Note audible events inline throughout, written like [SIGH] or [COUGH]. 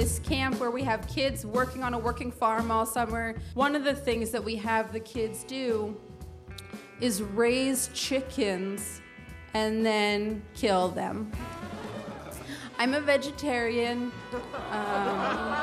this camp where we have kids working on a working farm all summer. One of the things that we have the kids do is raise chickens and then kill them. I'm a vegetarian. Um,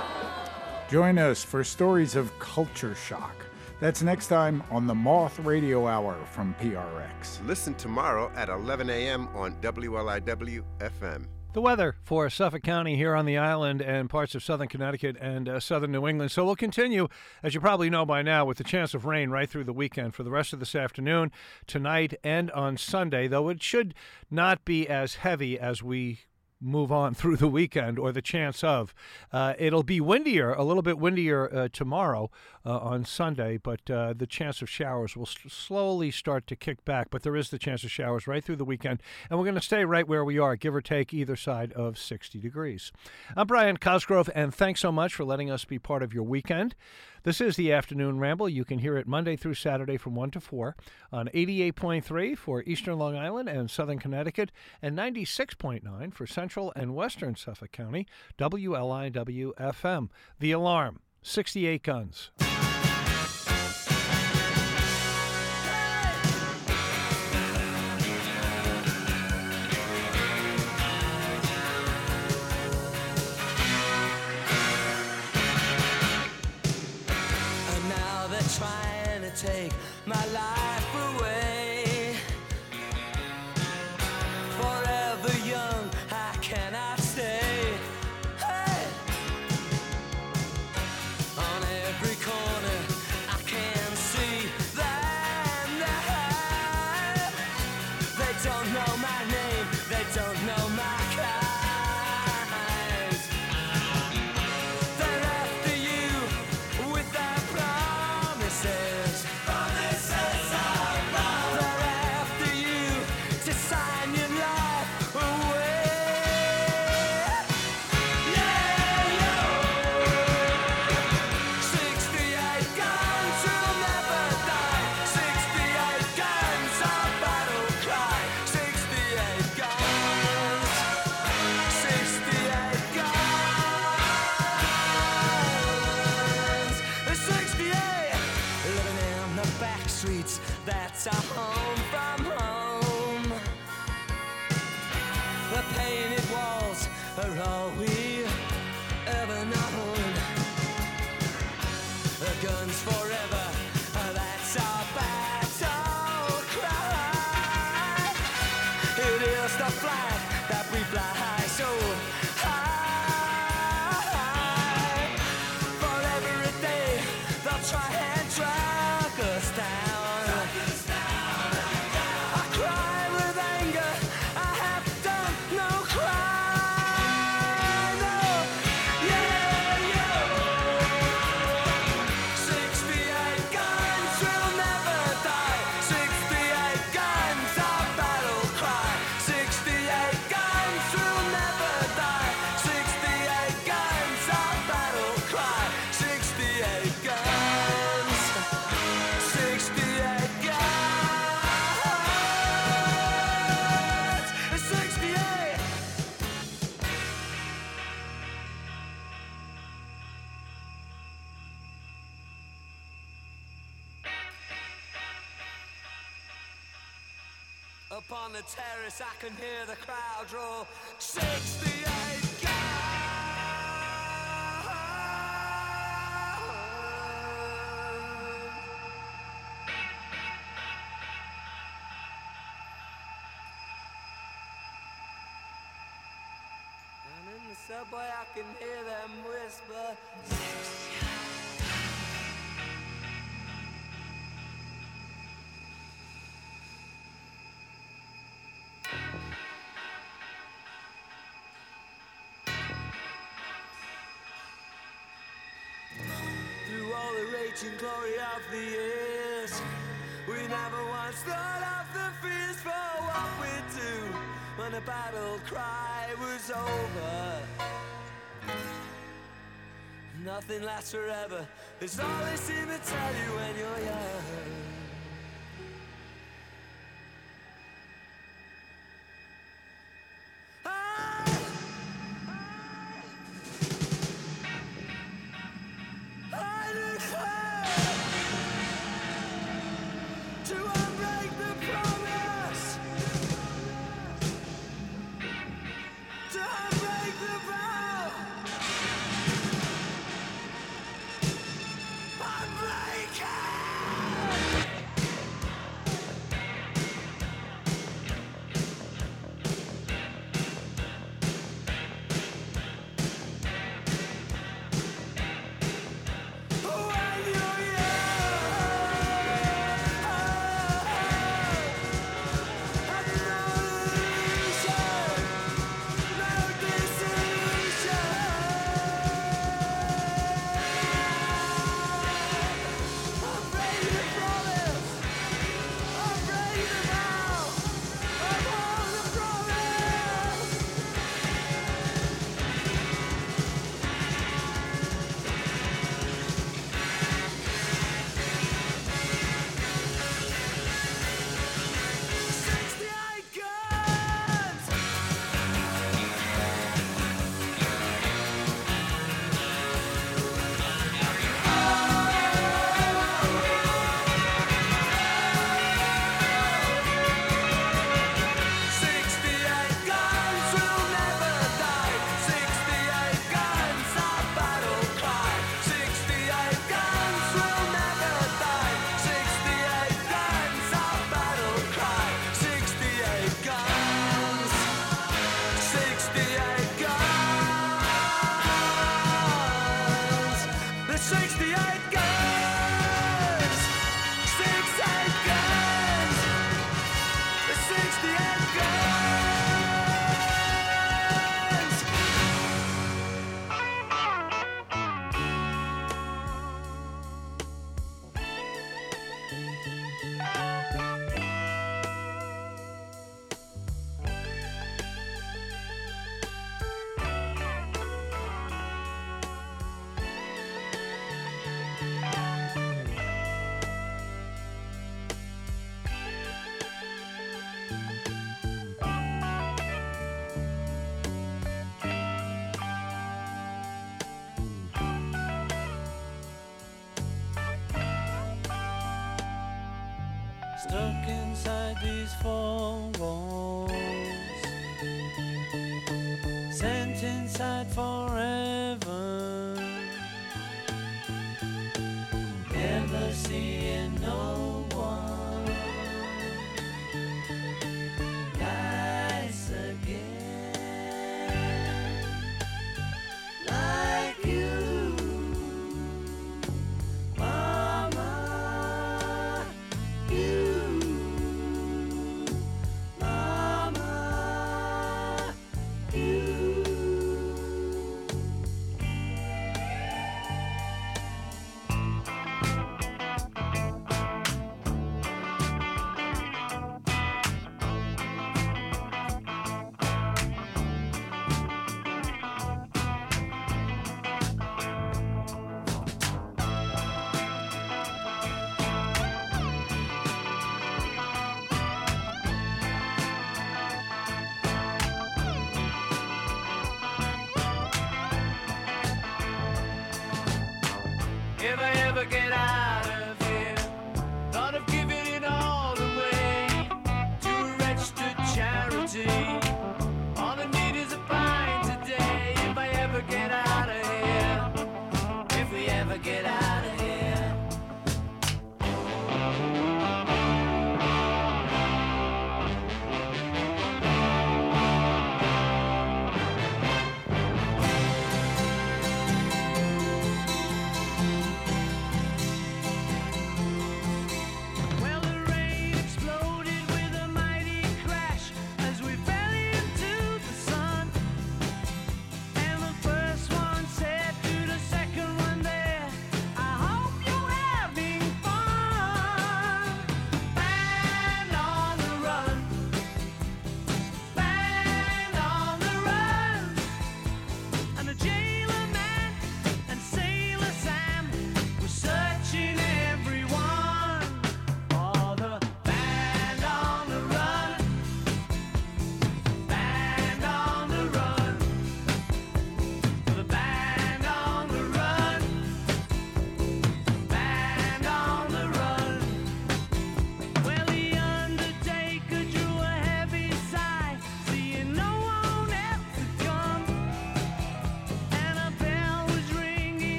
Join us for stories of culture shock. That's next time on the Moth Radio Hour from PRX. Listen tomorrow at 11 a.m. on WLIW FM. The weather for Suffolk County here on the island and parts of southern Connecticut and uh, southern New England. So we'll continue, as you probably know by now, with the chance of rain right through the weekend for the rest of this afternoon, tonight, and on Sunday, though it should not be as heavy as we move on [LAUGHS] through the weekend or the chance of. Uh, it'll be windier, a little bit windier uh, tomorrow uh, on Sunday, but uh, the chance of showers will s- slowly start to kick back. But there is the chance of showers right through the weekend, and we're going to stay right where we are, give or take either side of 60 degrees. I'm Brian Cosgrove, and thanks so much for letting us be part of your weekend. This is the Afternoon Ramble. You can hear it Monday through Saturday from 1 to 4 on 88.3 for Eastern Long Island and Southern Connecticut and 96.9 for Central and Western Suffolk County, WLIW FM. The Alarm, 68 guns. Terrace, I can hear the crowd roar. 68 guns. And in the subway, I can hear them whisper. The glory of the years, we never once thought of the fears for what we'd do when the battle cry was over. Nothing lasts forever, it's all they seem to tell you when you're young.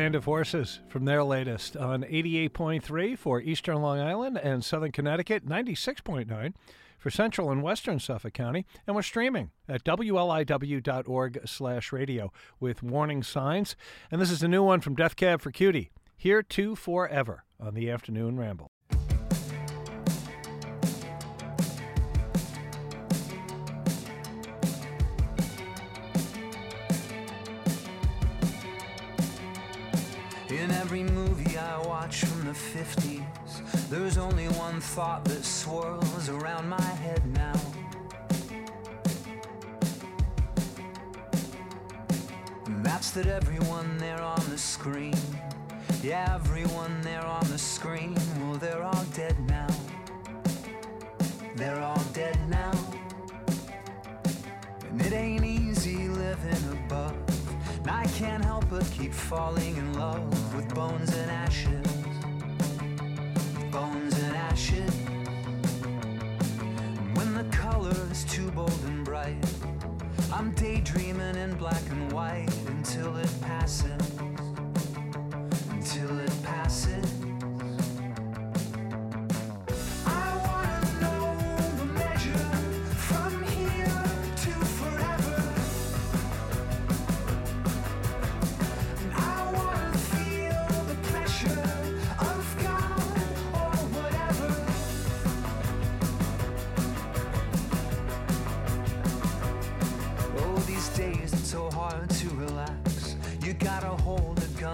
Band of Horses from their latest on 88.3 for Eastern Long Island and Southern Connecticut, 96.9 for Central and Western Suffolk County, and we're streaming at wliw.org slash radio with warning signs. And this is a new one from Death Cab for Cutie, Here to Forever on the Afternoon Ramble. In every movie I watch from the 50s, there's only one thought that swirls around my head now. And that's that everyone there on the screen, yeah, everyone there on the screen, well, they're all dead now. They're all dead now. And it ain't easy living above. I can't help but keep falling in love with bones and ashes. Bones and ashes. When the color is too bold and bright, I'm daydreaming in black and white until it passes. Until it passes.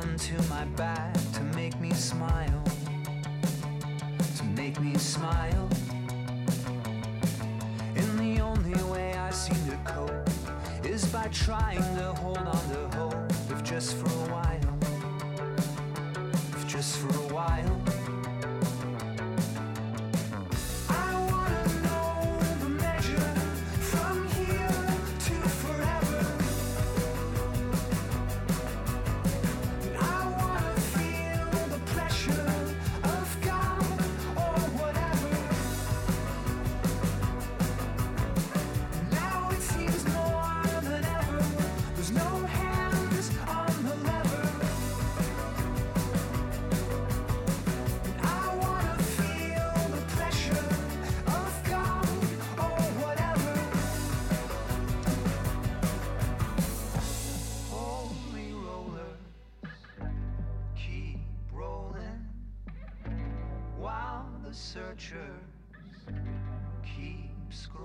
done to my back to make me smile, to make me smile. And the only way I seem to cope is by trying to hold on to hope, if just for a while, if just for a while.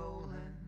rolling.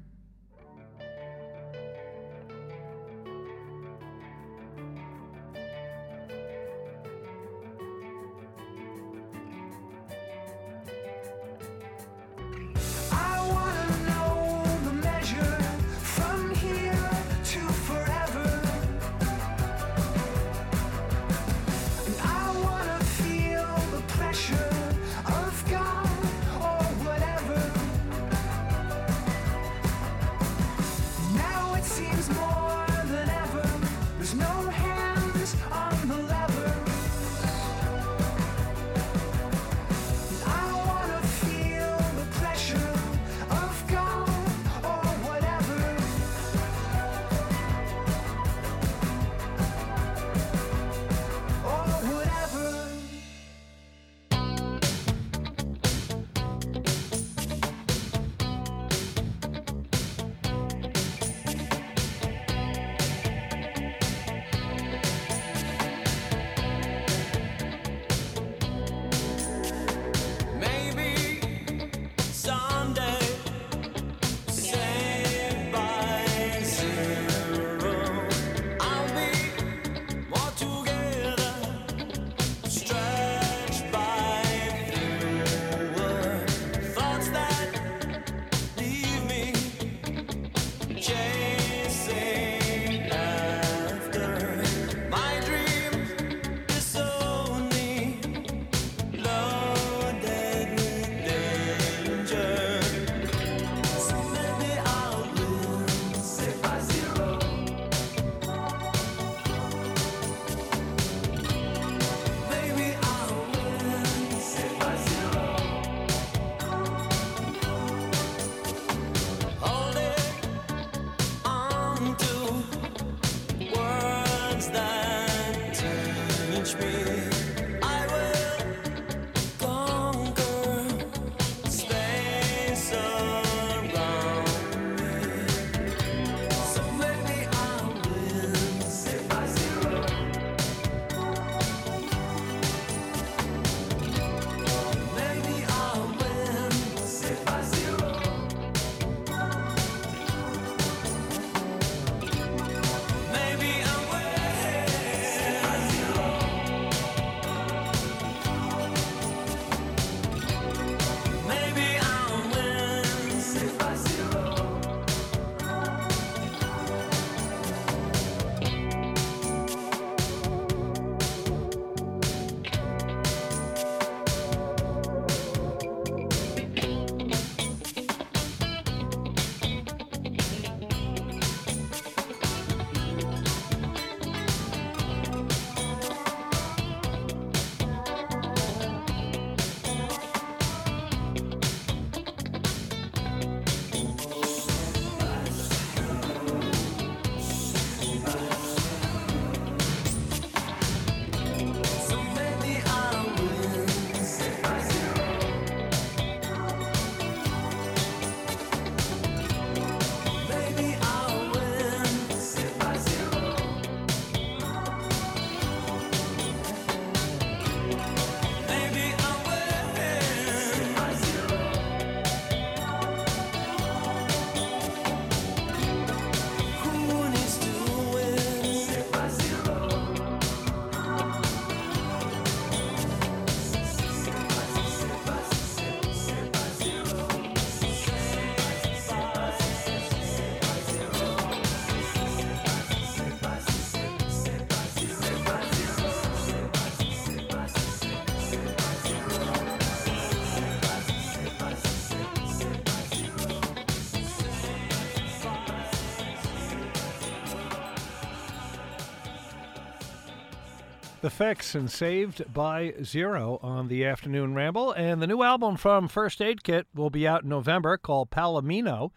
The Fixx and Saved by Zero on the Afternoon Ramble. And the new album from First Aid Kit will be out in November called Palomino.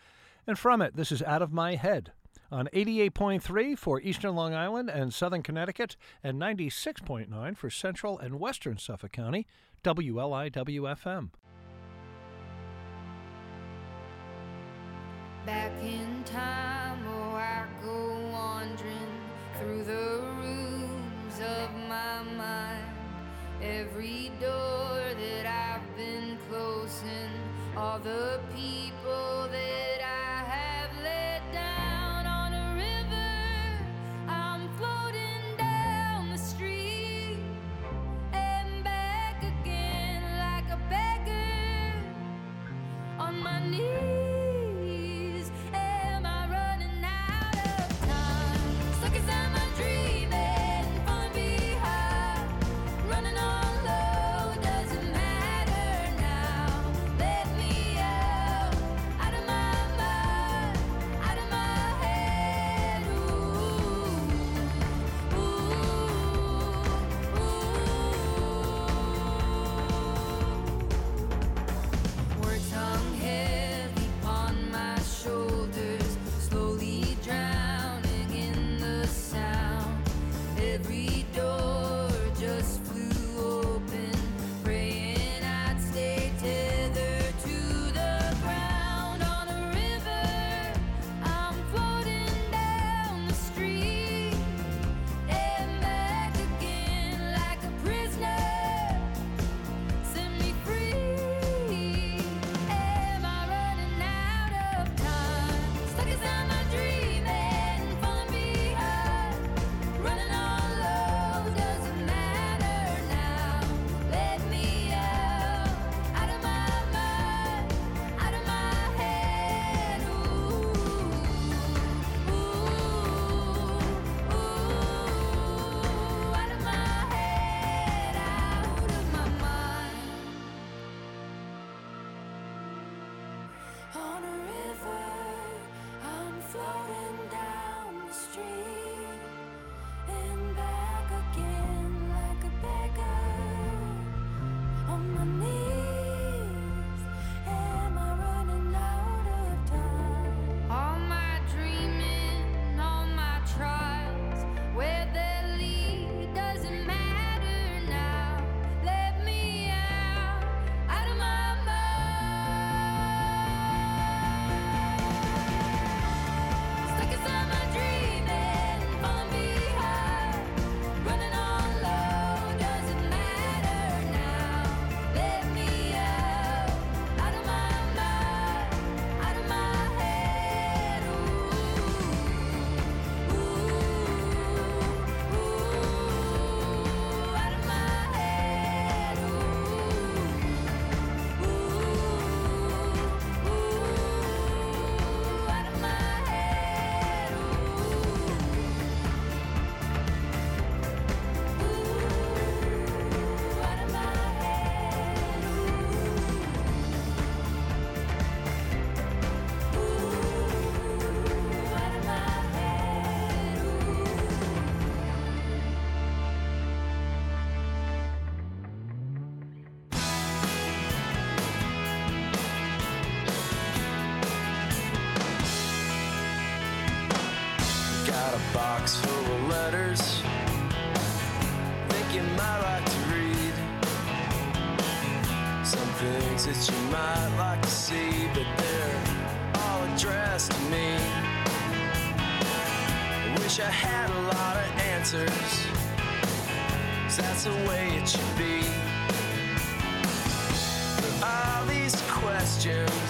And from it, this is Out of My Head on 88.3 for Eastern Long Island and Southern Connecticut and 96.9 for Central and Western Suffolk County, WLIWFM. Back in time, oh, I go wandering through the corners of my mind. Every door that I've been closing, all the people that I have let down on a river. I'm floating down the street and back again like a beggar on my knees. answers. Cause that's the way it should be. For all these questions.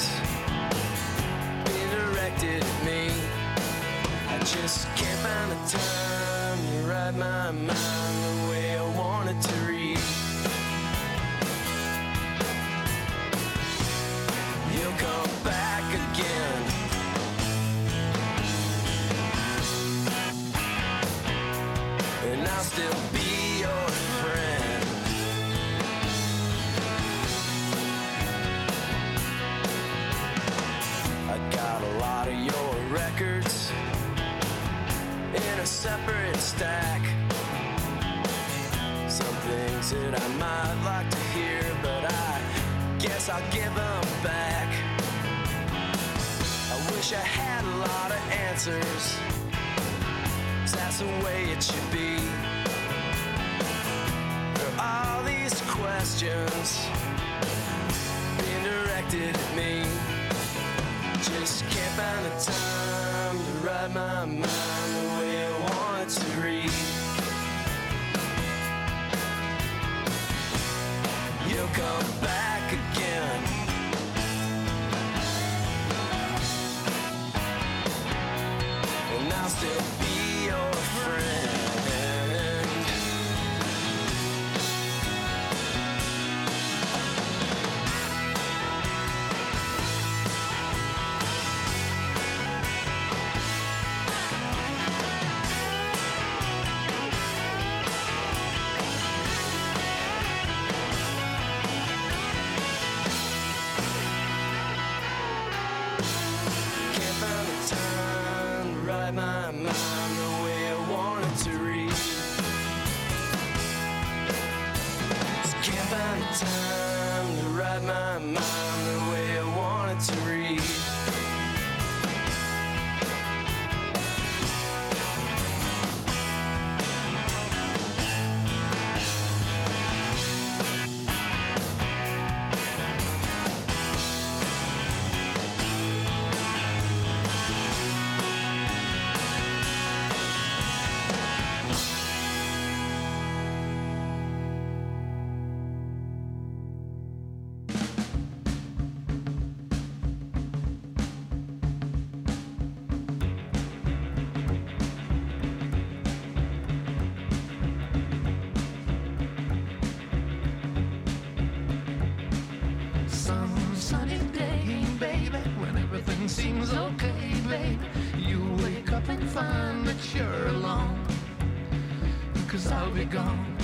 Gone,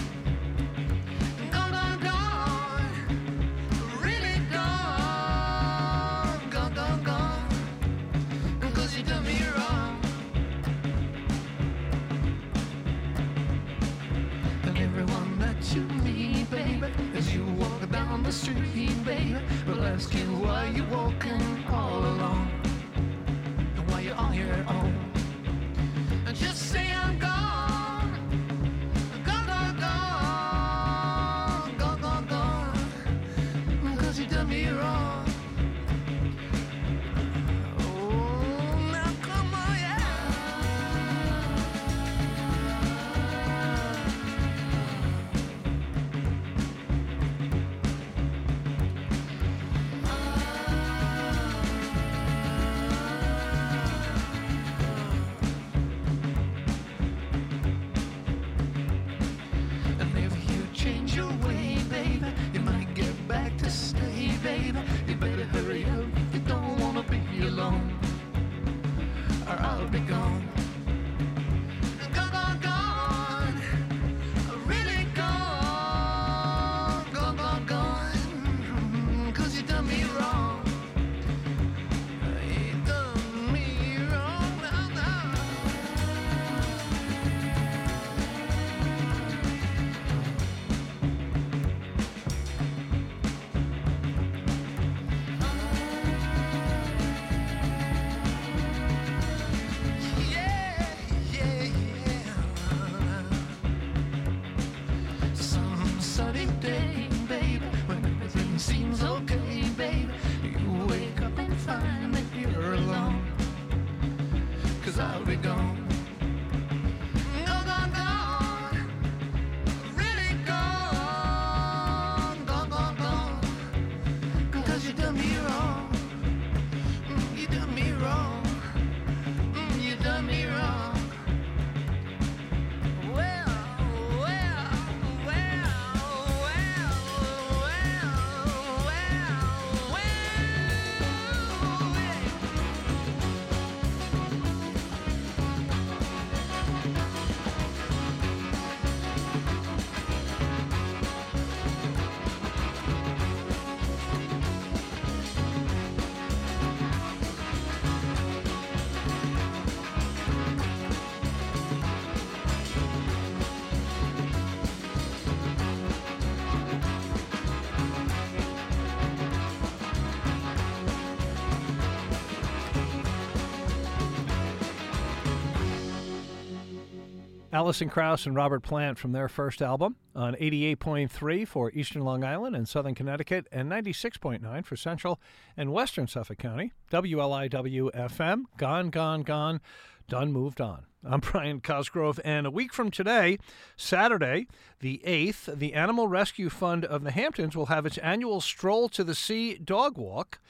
Alison Krauss and Robert Plant from their first album on 88.3 for Eastern Long Island and Southern Connecticut and 96.9 for Central and Western Suffolk County. WLIW FM, Gone, Gone, Gone, Done, Moved On. I'm [LAUGHS] Brian Cosgrove, and a week from today, Saturday, the 8th, the Animal Rescue Fund of the Hamptons will have its annual Stroll to the Sea dog walk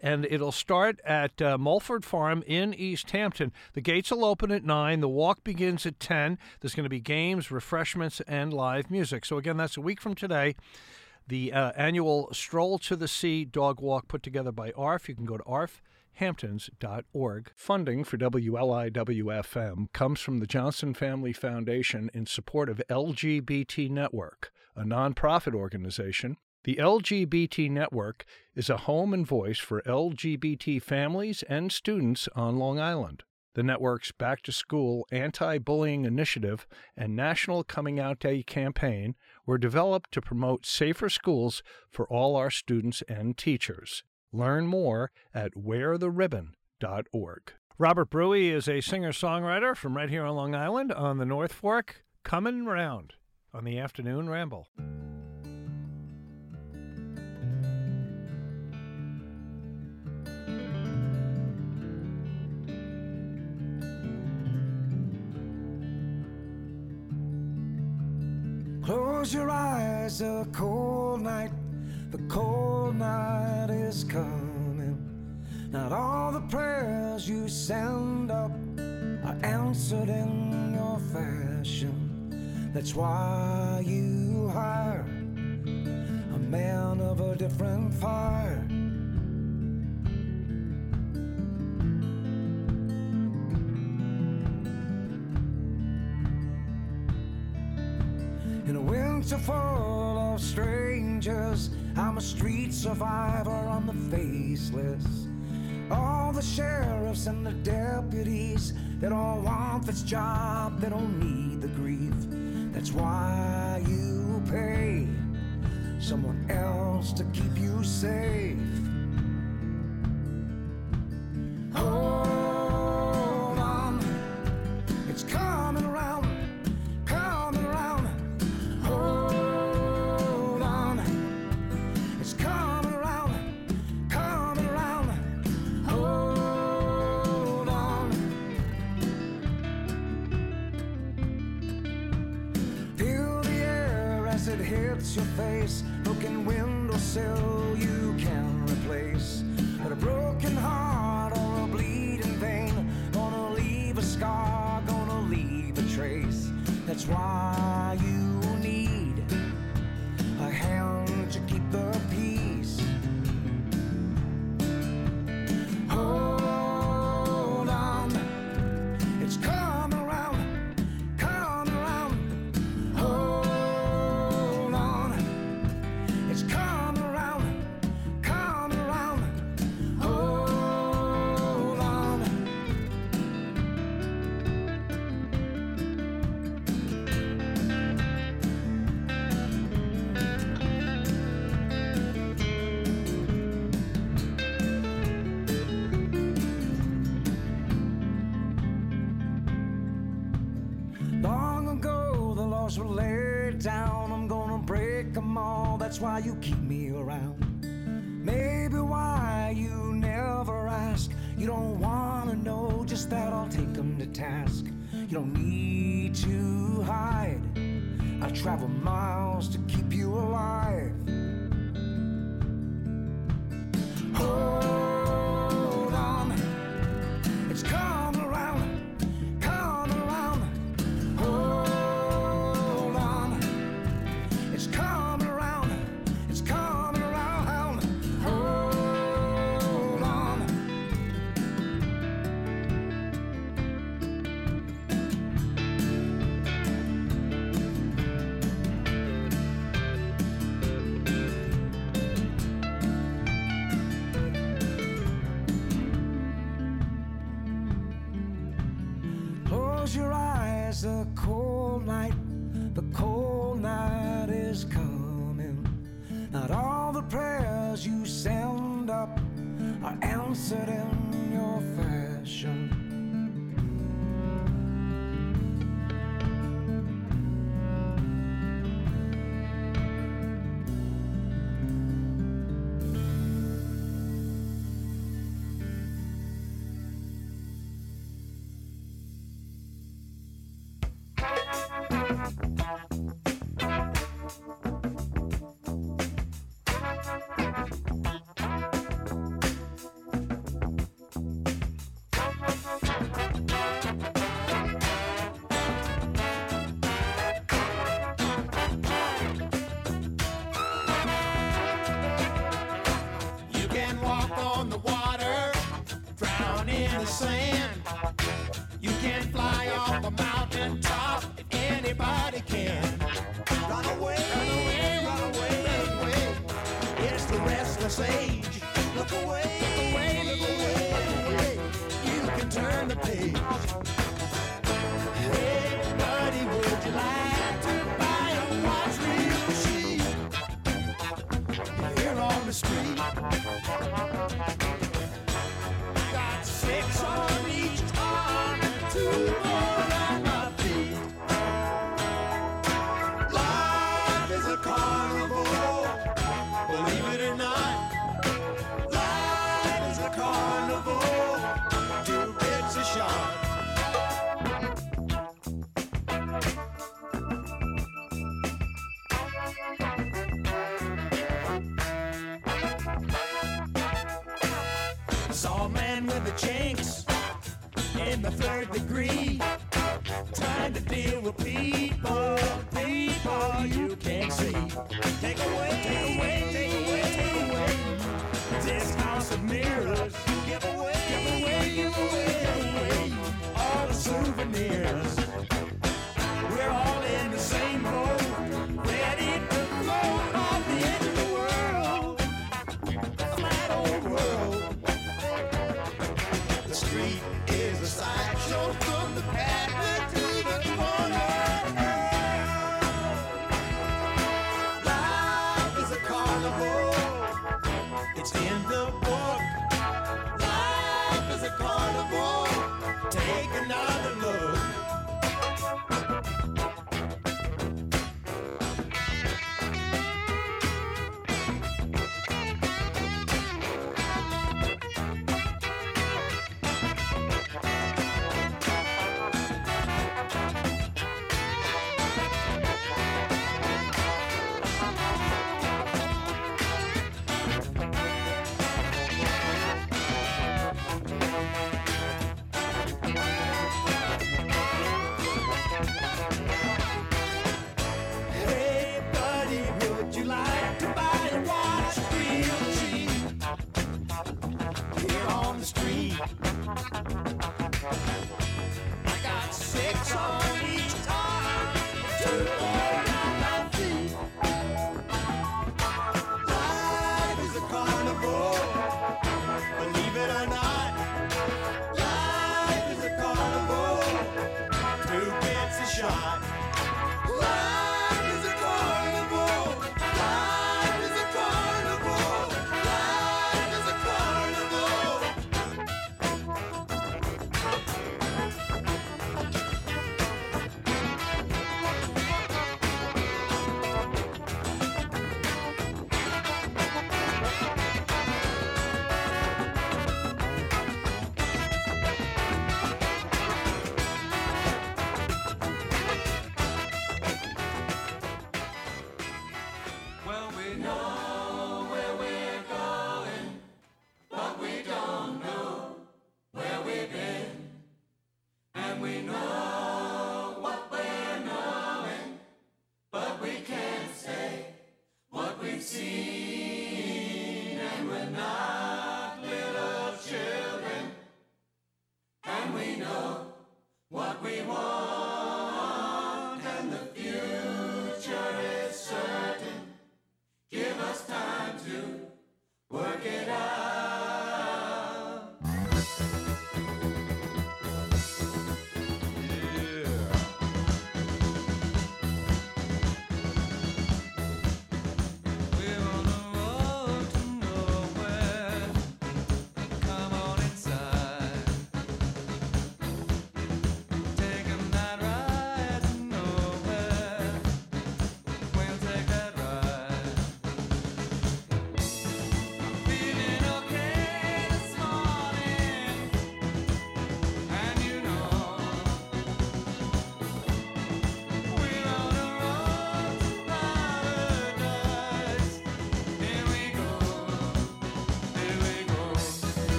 and it'll start at uh, Mulford Farm in East Hampton. The gates will open at 9. The walk begins at 10. There's going to be games, refreshments, and live music. So, again, that's a week from today. The uh, annual Stroll to the Sea dog walk put together by ARF. You can go to arfhamptons.org. Funding for WLIWFM comes from the Johnson Family Foundation in support of LGBT Network, a nonprofit organization the LGBT Network is a home and voice for LGBT families and students on Long Island. The network's Back to School anti bullying initiative and National Coming Out Day campaign were developed to promote safer schools for all our students and teachers. Learn more at weartheribbon.org. Robert Bruey is a singer songwriter from right here on Long Island on the North Fork, coming round on the afternoon ramble. Close your eyes, the cold night, the cold night is coming. Not all the prayers you send up are answered in your fashion. That's why you hire a man of a different fire. In a full of strangers, I'm a street survivor on the faceless. All the sheriffs and the deputies, they don't want this job, they don't need the grief. That's why you pay someone else to keep you safe. In the third degree, trying to deal with people,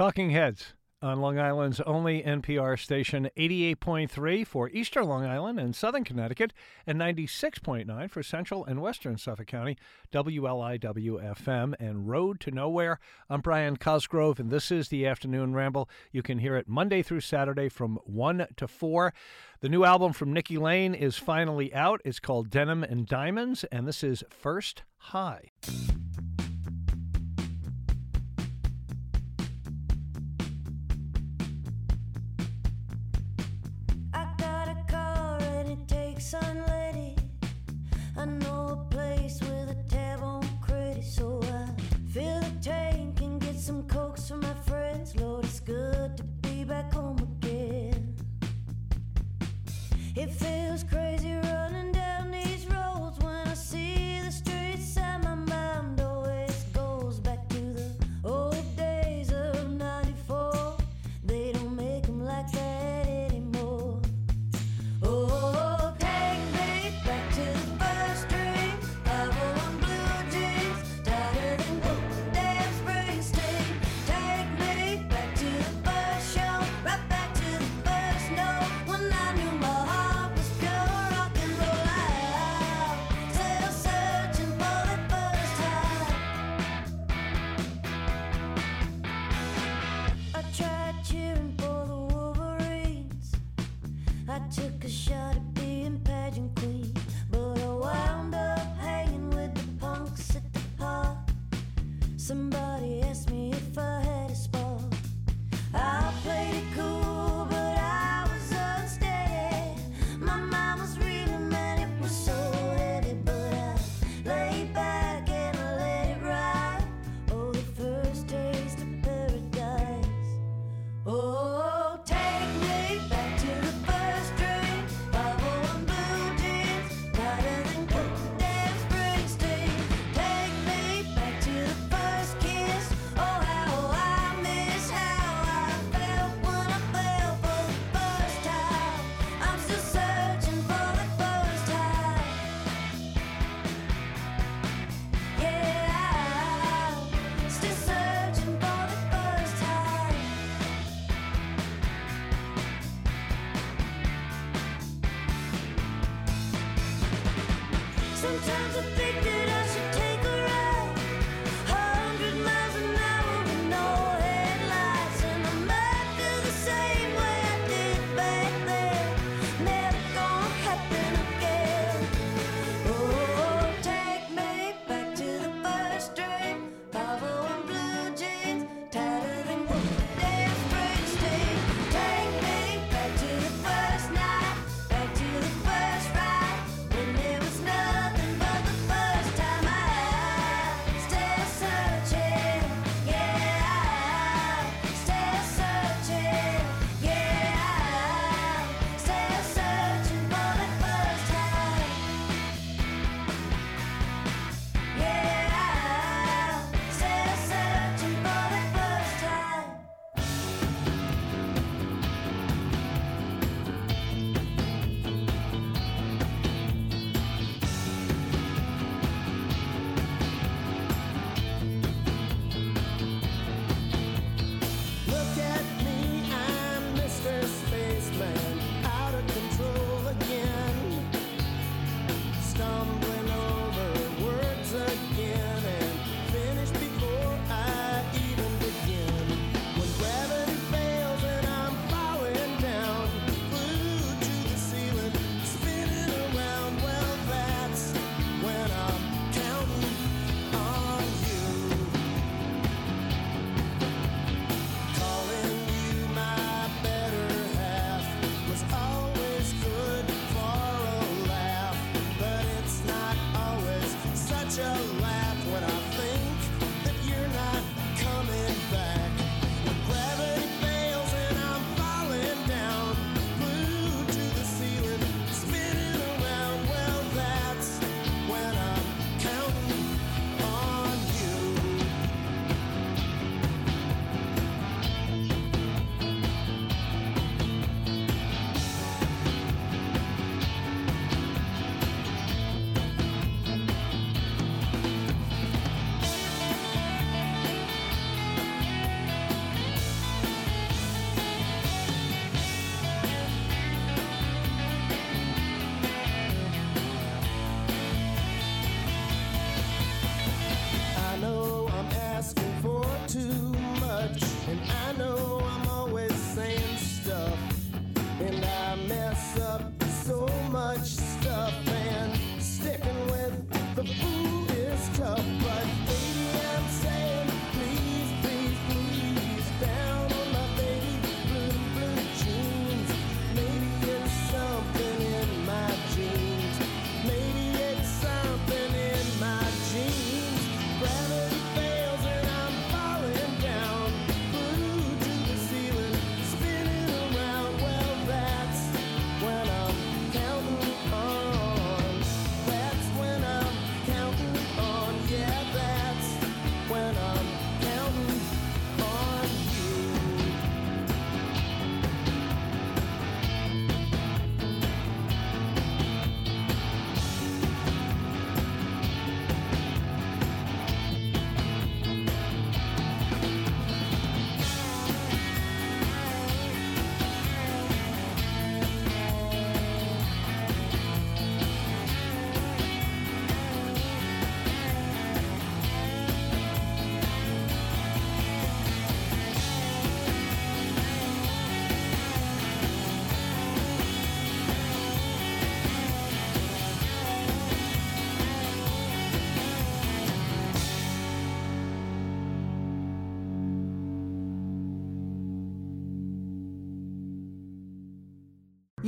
Talking Heads on Long Island's only NPR station, 88.3 for Eastern Long Island and Southern Connecticut, and 96.9 for Central and Western Suffolk County, WLIWFM, and Road to Nowhere. I'm Brian Cosgrove, and this is the Afternoon Ramble. You can hear it Monday through Saturday from 1 to 4. The new album from Nikki Lane is finally out. It's called Denim and Diamonds, and this is First High. sun lady. I know a place with a tab on credit, so I fill the tank and get some cokes for my friends. Lord, it's good to be back home again. It feels crazy running down these roads.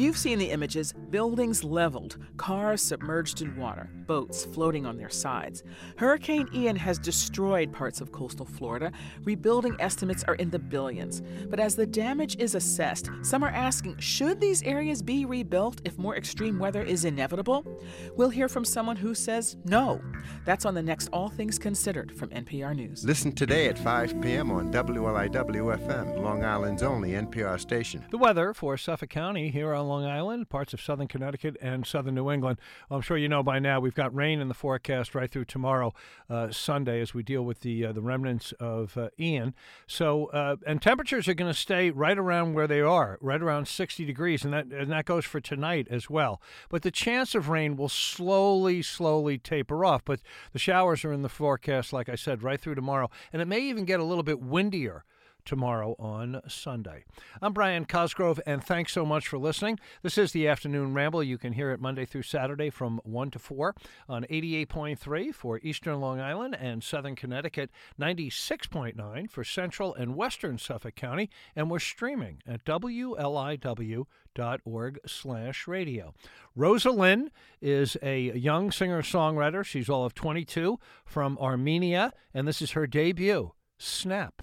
You've seen the images. Buildings leveled, cars submerged in water, boats floating on their sides. Hurricane Ian has destroyed parts of coastal Florida. Rebuilding estimates are in the billions. But as the damage is assessed, some are asking should these areas be rebuilt if more extreme weather is inevitable? We'll hear from someone who says no. That's on the next All Things Considered from NPR News. Listen today at 5 p.m. on WLIW FM, Long Island's only NPR station. The weather for Suffolk County here on Long Island, parts of southern Connecticut, and southern New England. Well, I'm sure you know by now we've got rain in the forecast right through tomorrow, uh, Sunday, as we deal with the uh, the remnants of uh, Ian. So, uh, and temperatures are going to stay right around where they are, right around 60 degrees, and that and that goes for tonight as well. But the chance of rain will slowly, slowly taper off. But the showers are in the forecast, like I said, right through tomorrow, and it may even get a little bit windier tomorrow on Sunday. I'm Brian Cosgrove, and thanks so much for listening. This is the Afternoon Ramble. You can hear it Monday through Saturday from 1 to 4 on 88.3 for Eastern Long Island and Southern Connecticut, 96.9 for Central and Western Suffolk County, and we're streaming at wliw.org slash radio. Rosa Linn is a young singer-songwriter. She's all of 22 from Armenia, and this is her debut, Snap.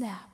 snap.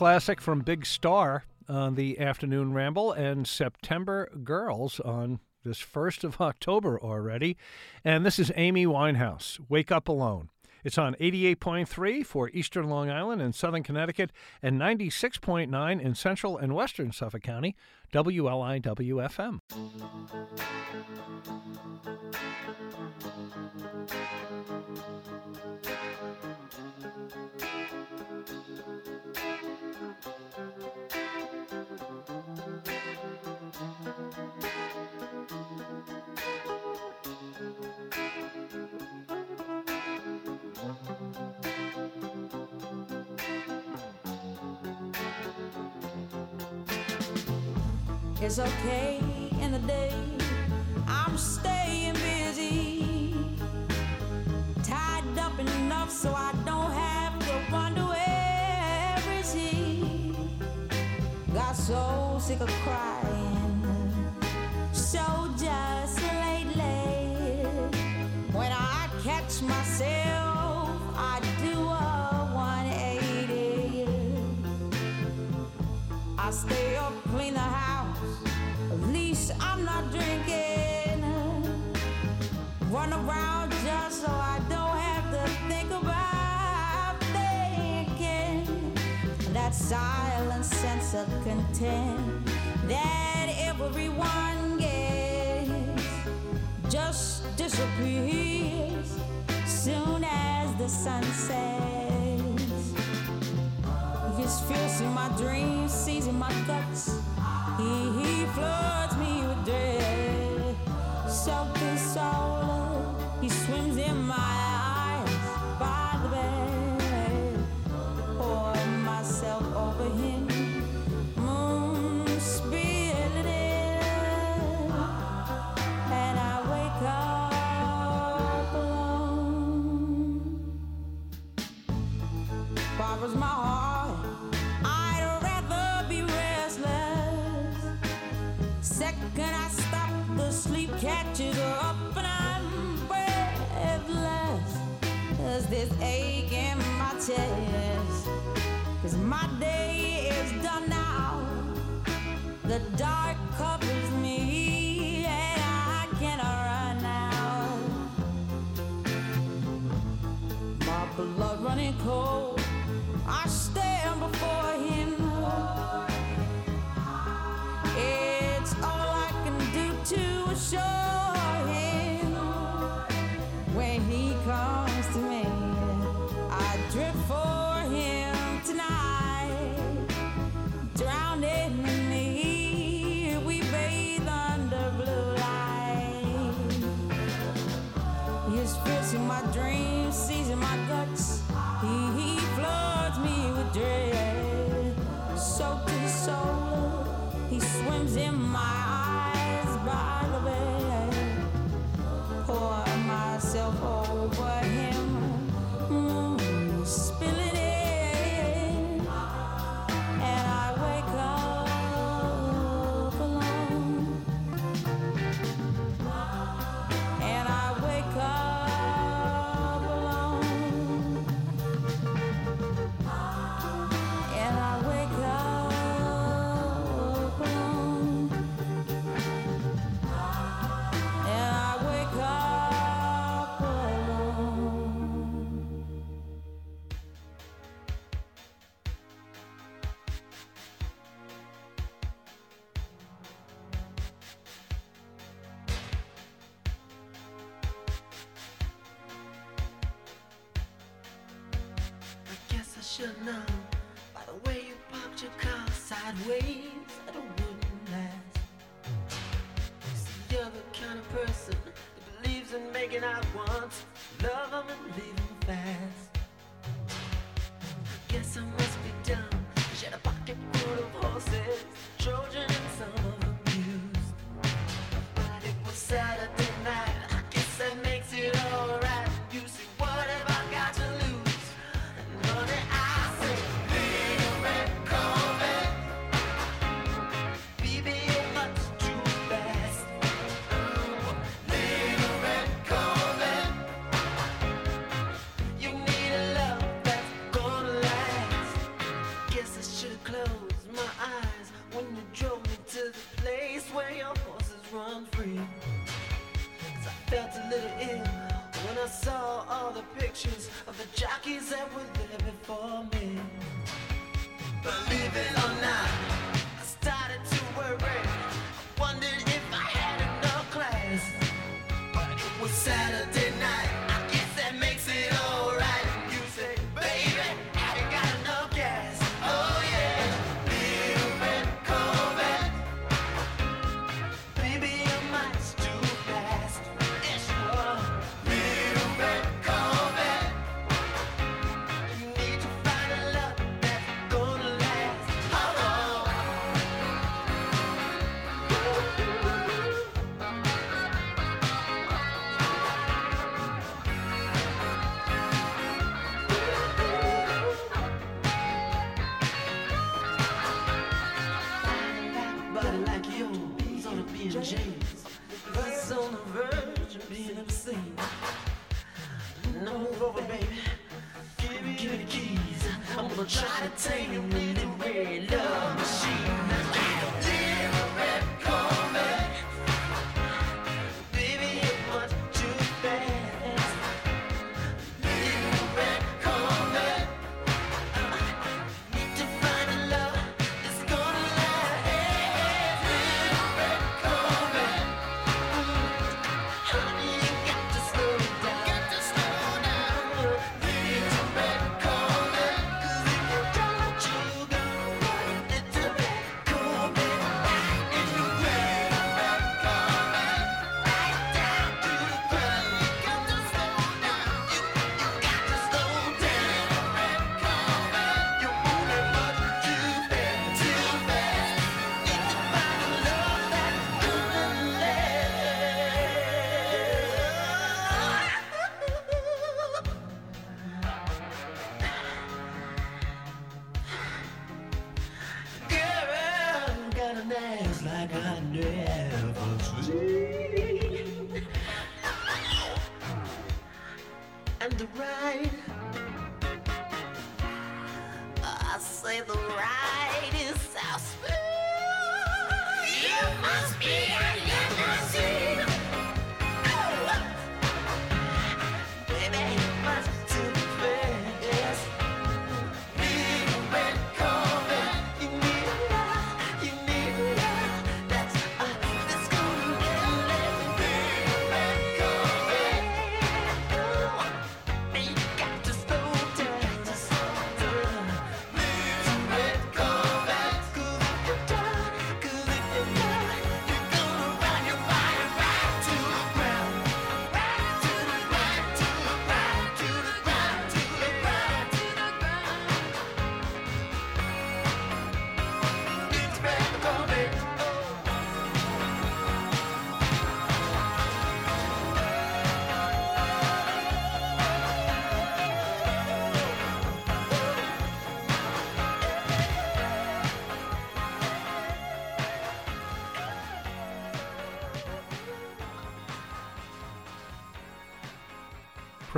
classic from Big Star on the Afternoon Ramble and September Girls on this 1st of [LAUGHS] October already. And this is Amy Winehouse, Wake Up Alone. It's on 88.3 for Eastern Long Island and Southern Connecticut and 96.9 in Central and Western Suffolk County, WLIWFM. is okay in the day. I'm staying busy, tied up enough so I don't have to wonder where is he. Got so sick of crying, so just. pretend that everyone gets just disappears soon as the sun sets. This feels in my dreams, seizing my guts. Don't try to tame your little red love machine.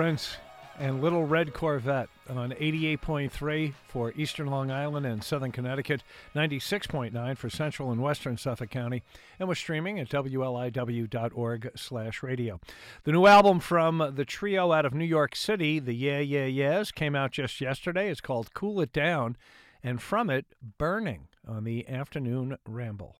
Prince and Little Red Corvette on 88.3 for Eastern Long Island and Southern Connecticut, 96.9 for Central and Western Suffolk County, and was streaming at wliw.org/radio. The new album from the trio out of New York City, the Yeah Yeah Yeahs, came out just yesterday. It's called Cool It Down, and from it, Burning on the Afternoon Ramble.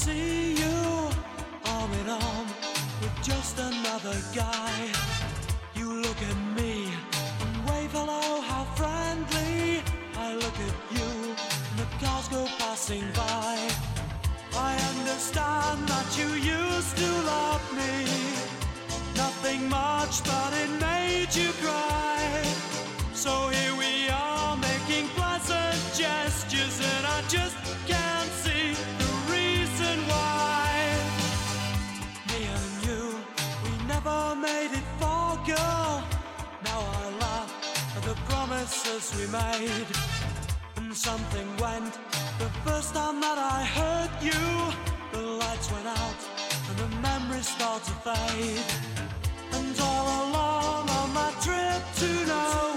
see you arm in arm with just another guy. You look at me and wave hello, how friendly. I look at you and the cars go passing by. I understand that you used to love me. Nothing much, but it made you cry. So here promises we made, and something went. The first time that I heard you, the lights went out, and the memories start to fade. And all along on my trip to know.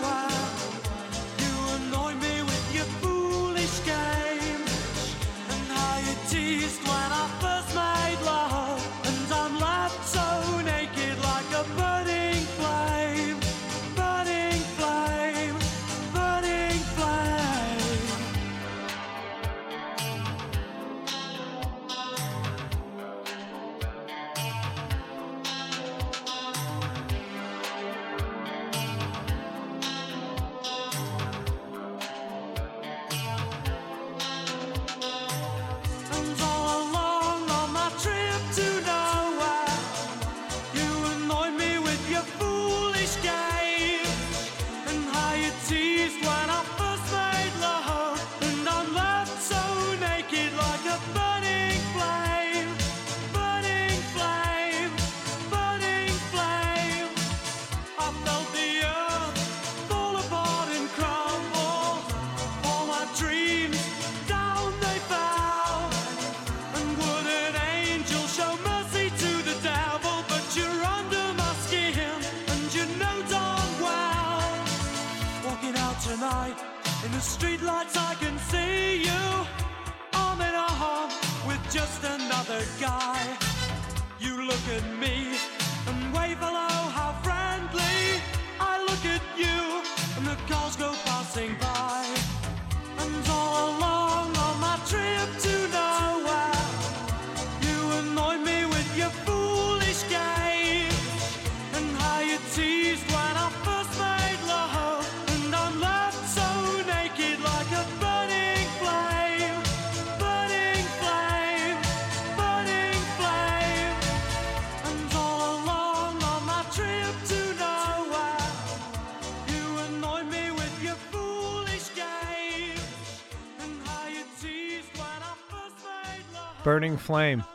Burning Flame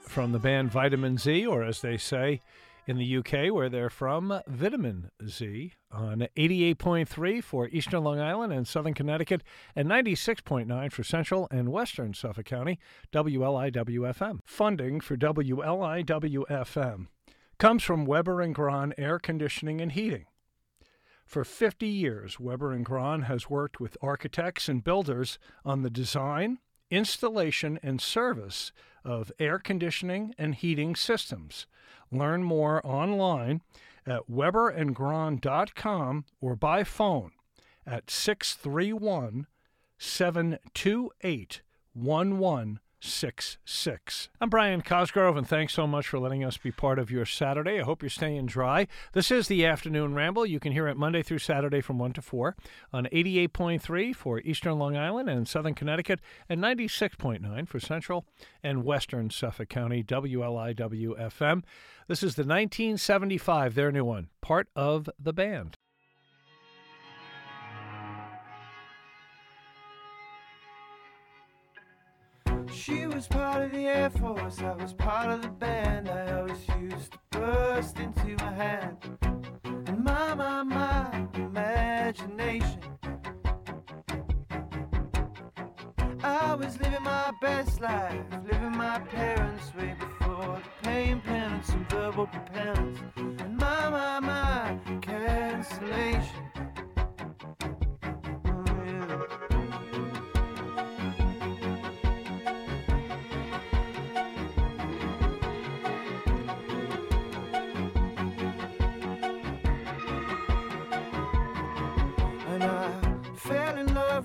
from the band Vitamin Z, or as they say in the UK, where they're from, Vitamin Zed, on 88.3 for Eastern Long Island and Southern Connecticut, and 96.9 for Central and Western Suffolk County, WLIWFM. Funding for WLIWFM comes from Weber and Grahn Air Conditioning and Heating. For 50 years, Weber and Grahn has worked with architects and builders on the design, installation, and service of air conditioning and heating systems. Learn more online at weberandgrahn.com or by phone at 631 728 1166. I'm Brian Cosgrove, and thanks so much for letting us be part of your Saturday. I hope you're staying dry. This is the Afternoon Ramble. You can hear it Monday through Saturday from 1 to 4 on 88.3 for Eastern Long Island and Southern Connecticut, and 96.9 for Central and Western Suffolk County, WLIWFM. This is the 1975, their new one, part of the band. She was part of the Air Force, I was part of the band. I always used to burst into my hand. And my, my, my imagination. I was living my best life, living my parents' way before the pain, penance, and verbal penance. And my, my, my cancellation.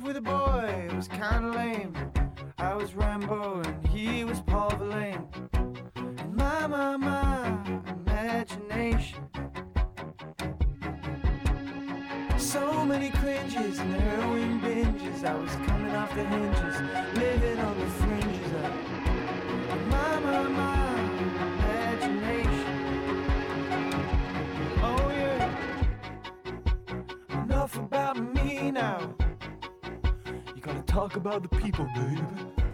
With a boy, it was kinda lame. I was Rimbaud and he was Paul Verlaine. My, my, my imagination. So many cringes and heroin binges. I was coming off the hinges, living on the fringes of my, my, my imagination. Oh, yeah. Enough about me now. Talk about the people, babe.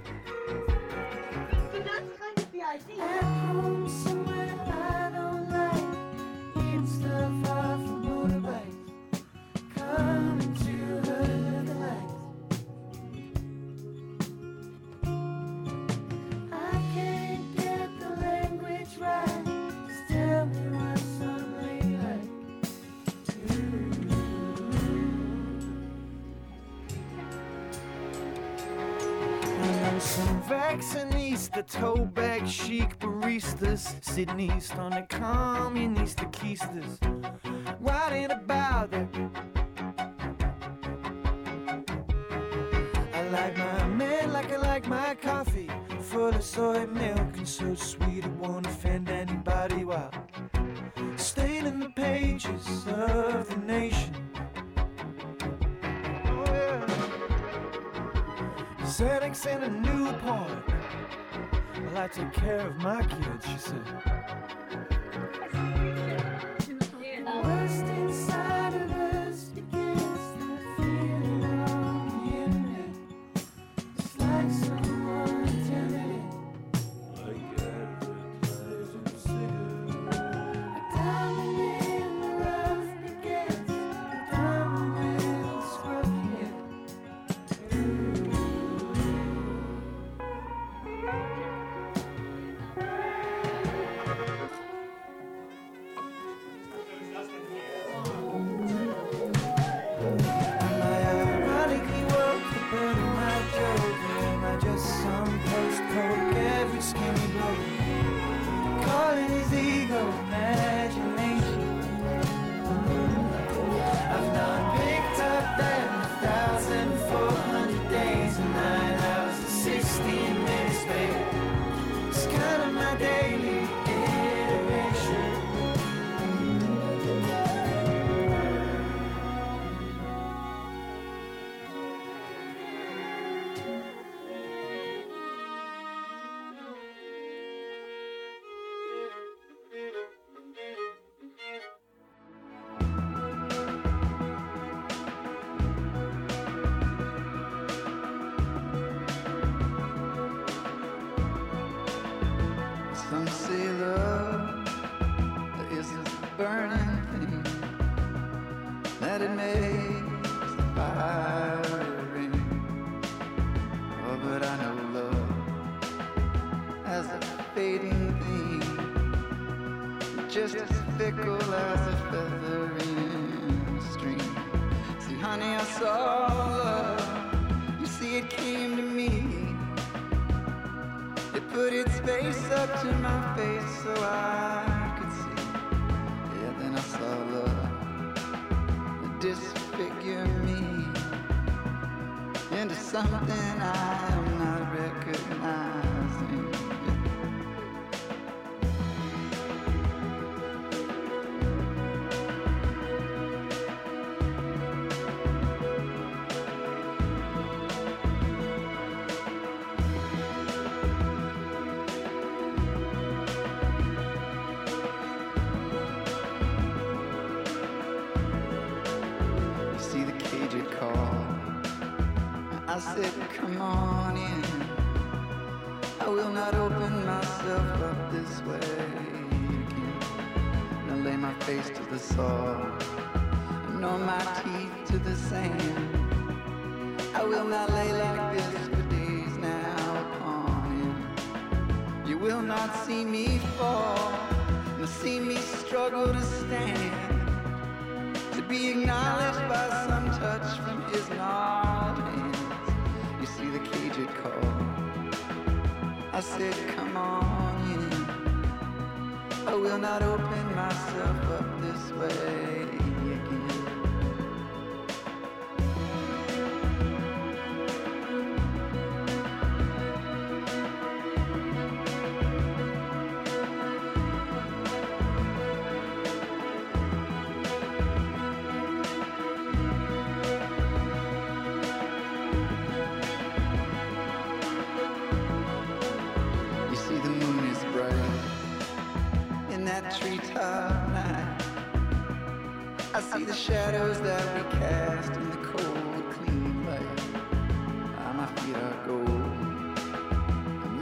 East on the communist keisters, writing about it. I like my man like I like my coffee, full of soy milk and so sweet it won't offend anybody while staining the pages of the nation. Oh, yeah. Xanax and a Newport. Well, I like to take care of my kids, she said.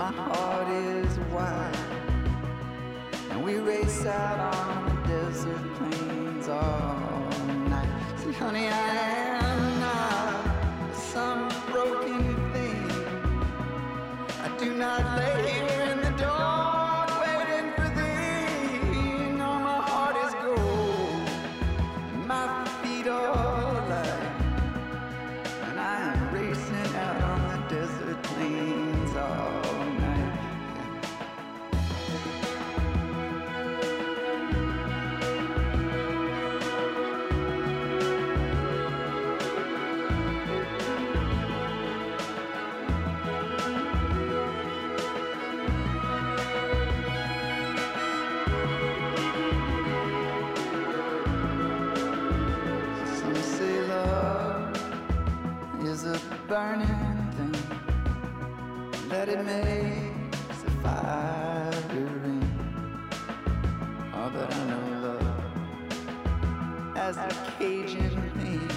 my heart is wide. And we race out on the desert plains all night. See, honey, I am. as a Cajun thing.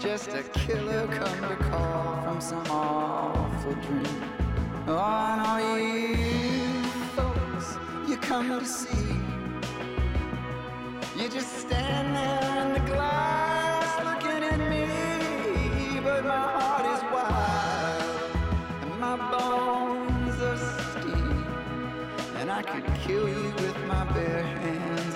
Just a killer come to call from some awful dream. Oh, and all you folks you come to see, you just stand there in the glass looking at me, but my heart is wild and my bones are steel, and I could kill you with my bare hands.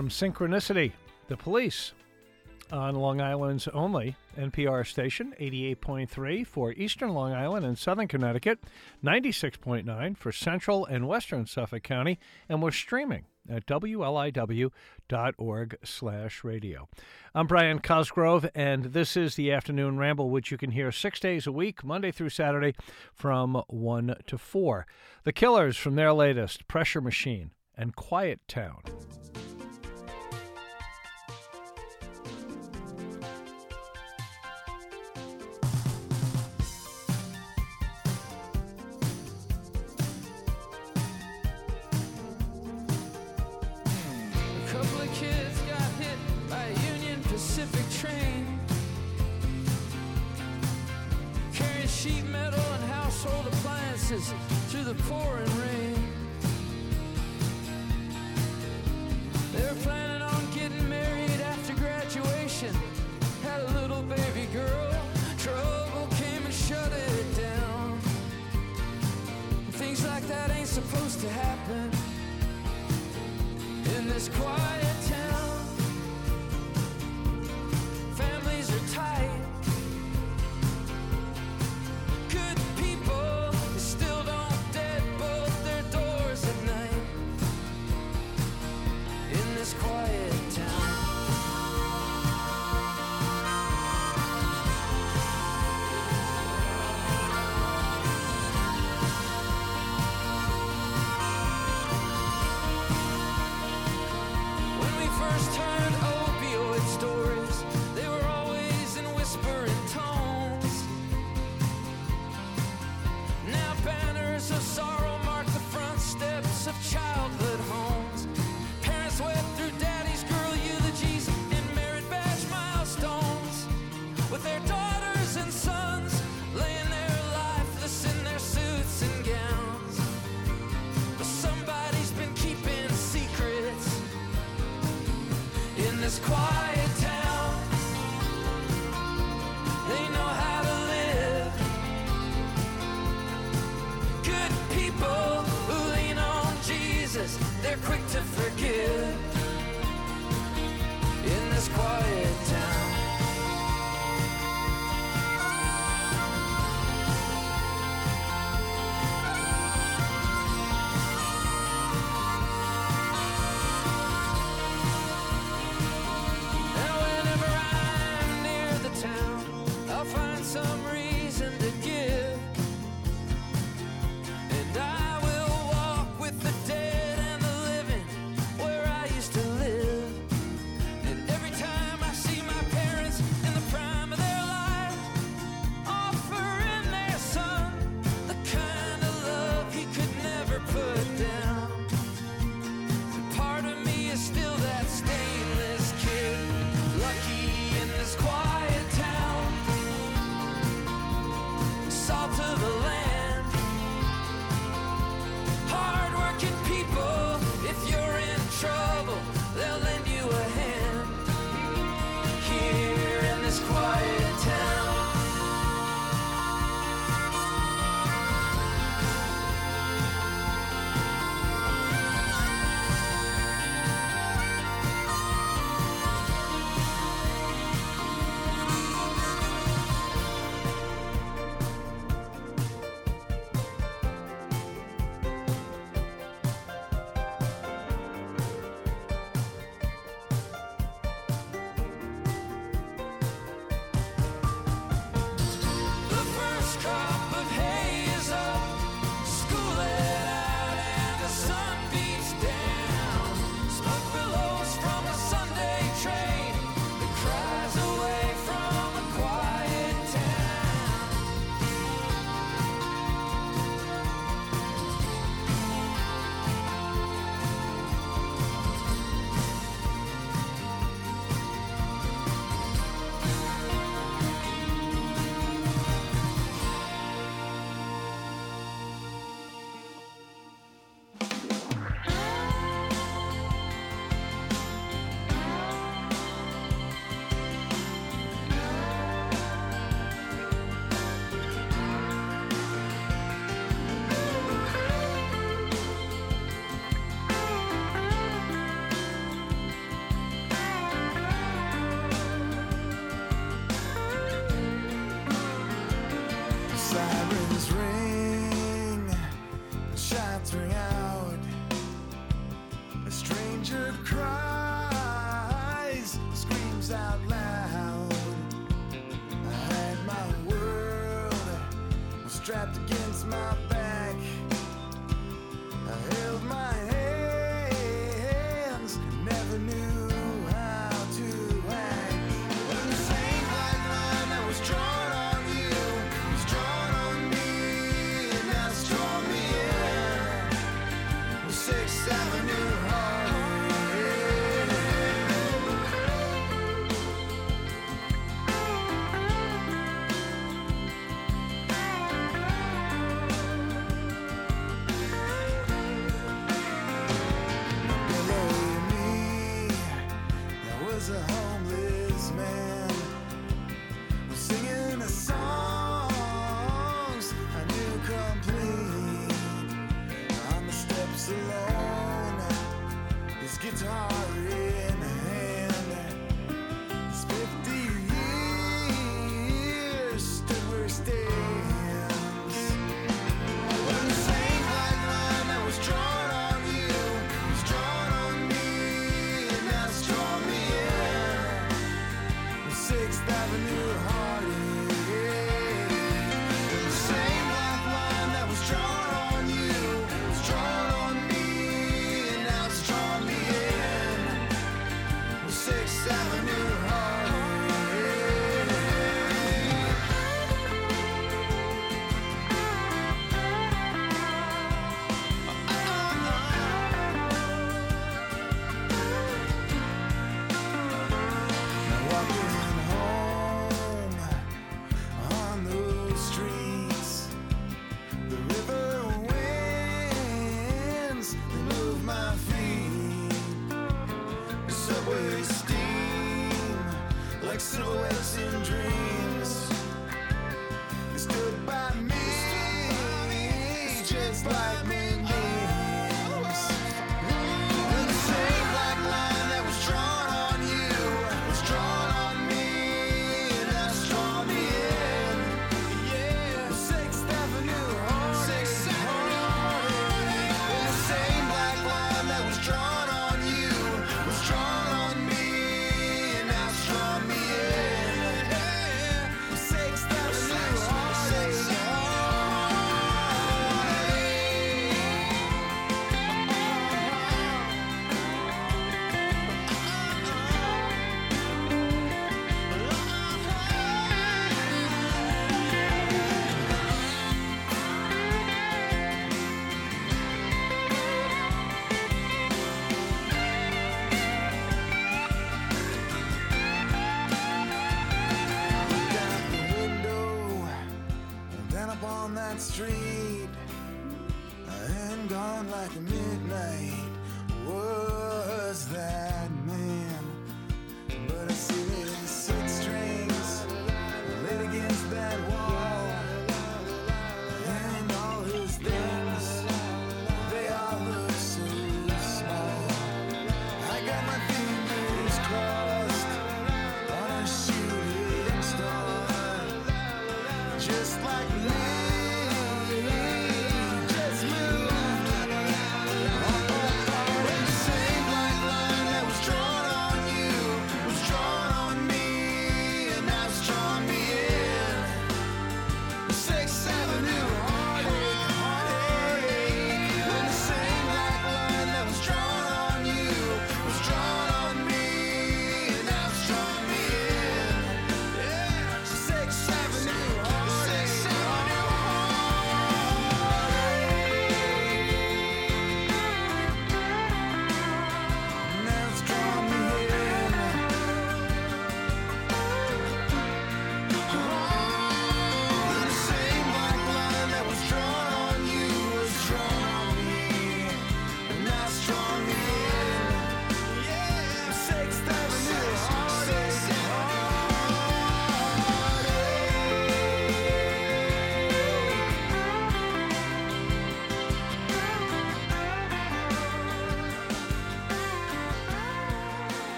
From Synchronicity, the police on Long Island's only NPR station, 88.3 for Eastern Long Island and Southern Connecticut, 96.9 for Central and Western Suffolk County, and we're streaming at wliw.org slash radio. I'm Brian Cosgrove, and this is the Afternoon Ramble, which you can hear six days a week, Monday through Saturday, from 1 to 4. The Killers from their latest, Pressure Machine and Quiet Town. Household appliances through the pouring rain. They were planning on getting married after graduation. Had a little baby girl. Trouble came and shut it down. Things like that ain't supposed to happen in this quiet town. Families are tight. Quiet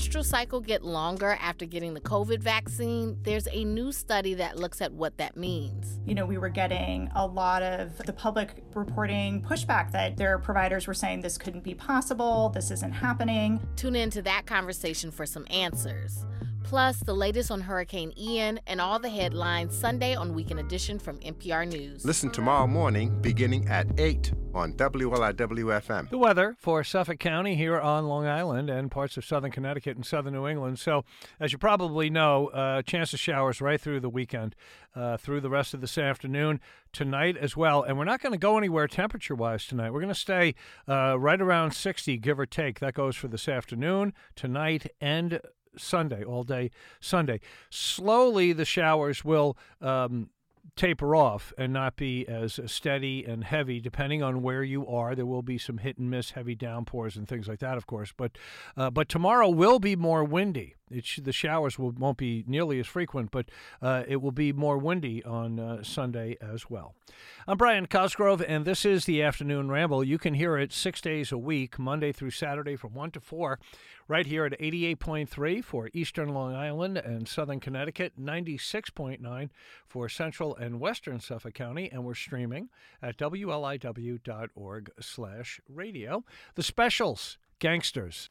menstrual cycle get longer after getting the COVID vaccine? There's a new study that looks at what that means. You know, we were getting a lot of the public reporting pushback that their providers were saying this couldn't be possible, this isn't happening. Tune in to that conversation for some answers. Plus, the latest on Hurricane Ian and all the headlines Sunday on Weekend Edition from NPR News. Listen tomorrow morning beginning at 8 on WLIW-FM. The weather for Suffolk County here on Long Island and parts of southern Connecticut and southern New England. So, as you probably know, uh, chance of showers right through the weekend, uh, through the rest of this afternoon, tonight as well. And we're not going to go anywhere temperature wise tonight. We're going to stay uh, right around 60, give or take. That goes for this afternoon, tonight, and Sunday, all day Sunday. Slowly, the showers will. Um, taper off and not be as steady and heavy depending on where you are there will be some hit and miss heavy downpours and things like that of course but uh, but tomorrow will be more windy sh- the showers will, won't be nearly as frequent but uh, it will be more windy on uh, Sunday as well I'm Brian Cosgrove and this is the afternoon ramble you can hear it 6 days a week Monday through Saturday from 1 to 4 right here at 88.3 for Eastern Long Island and Southern Connecticut, 96.9 for Central and Western Suffolk County, and we're streaming at wliw.org slash radio. The specials, Gangsters.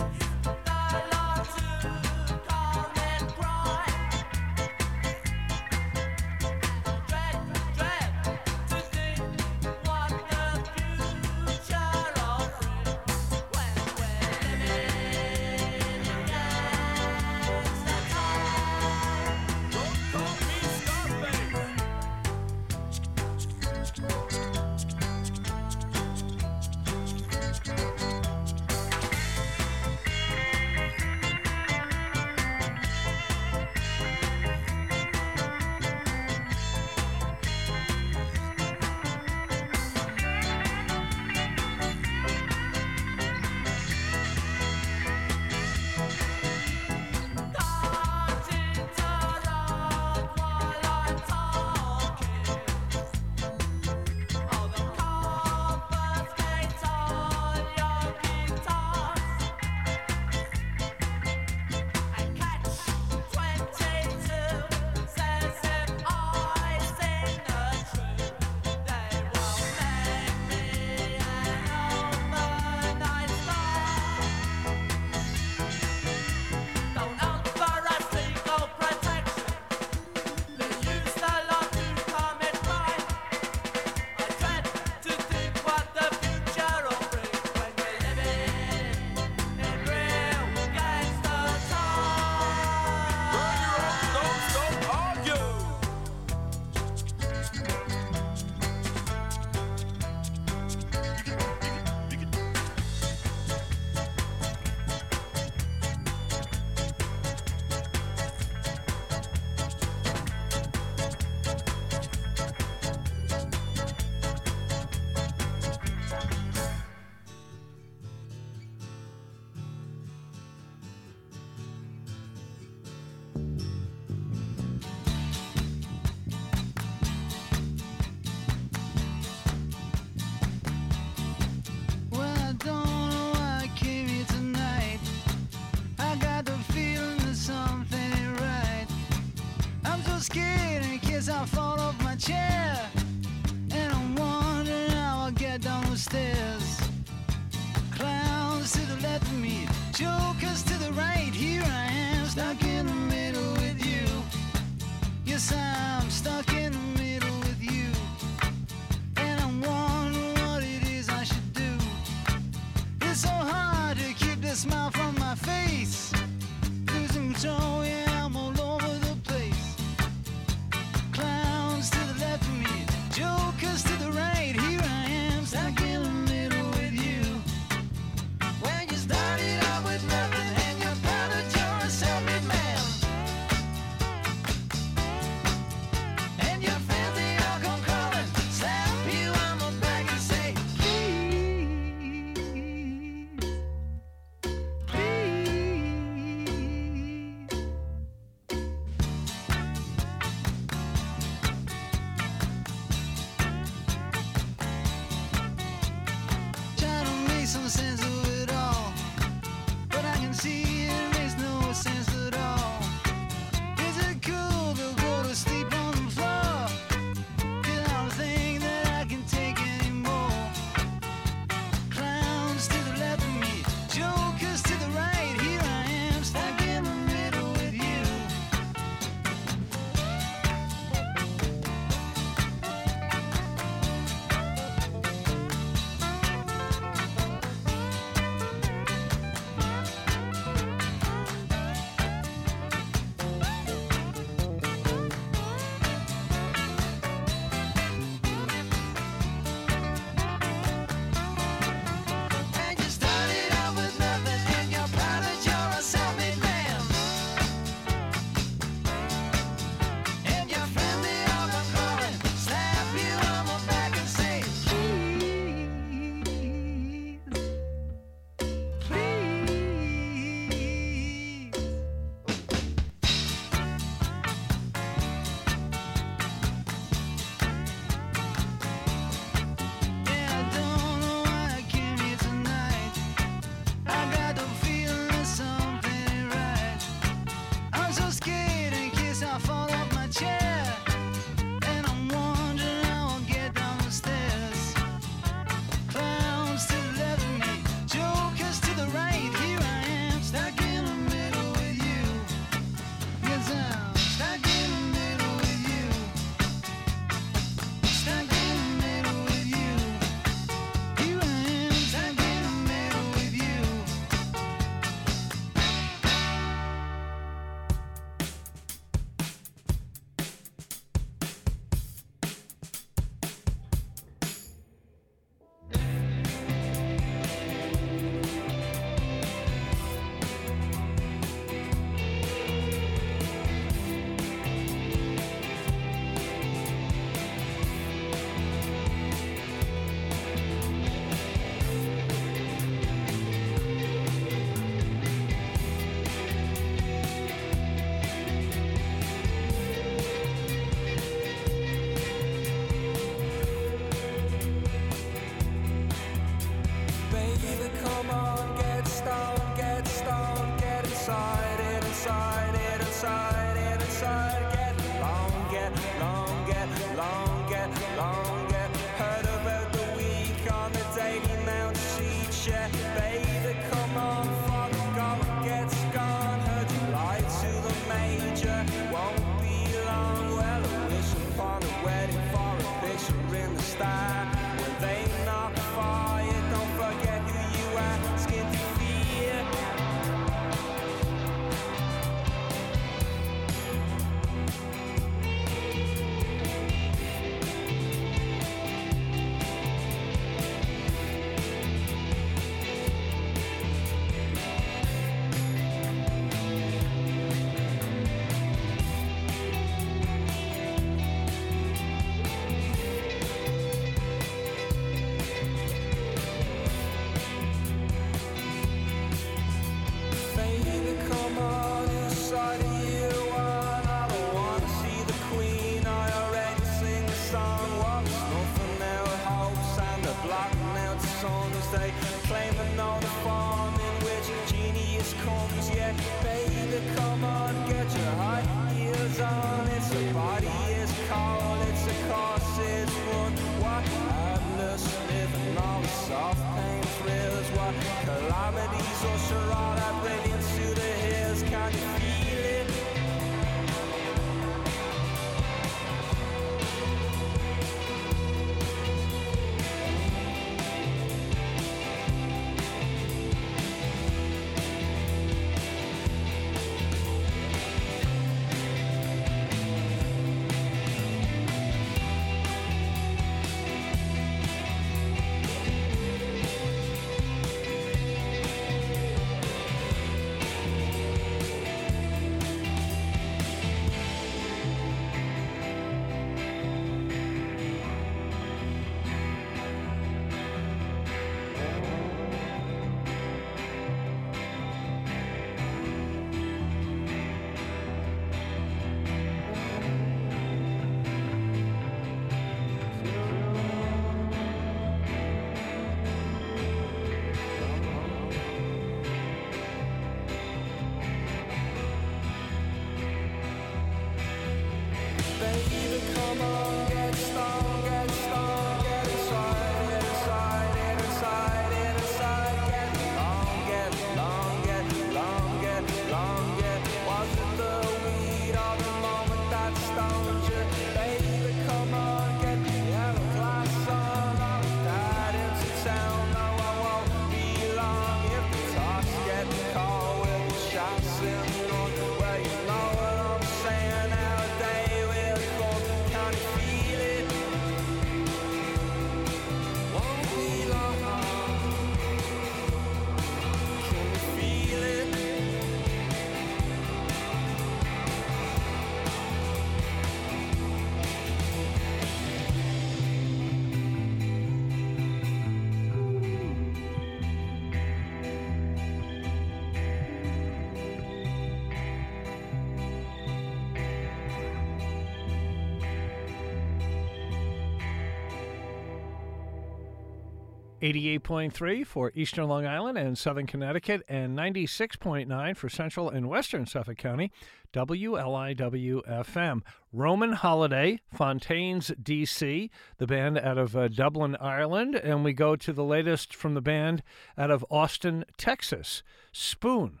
88.3 for Eastern Long Island and Southern Connecticut, and 96.9 for Central and Western Suffolk County, WLIWFM. Roman Holiday, Fontaines, D.C., the band out of uh, Dublin, Ireland, and we go to the latest from the band out of Austin, Texas, Spoon,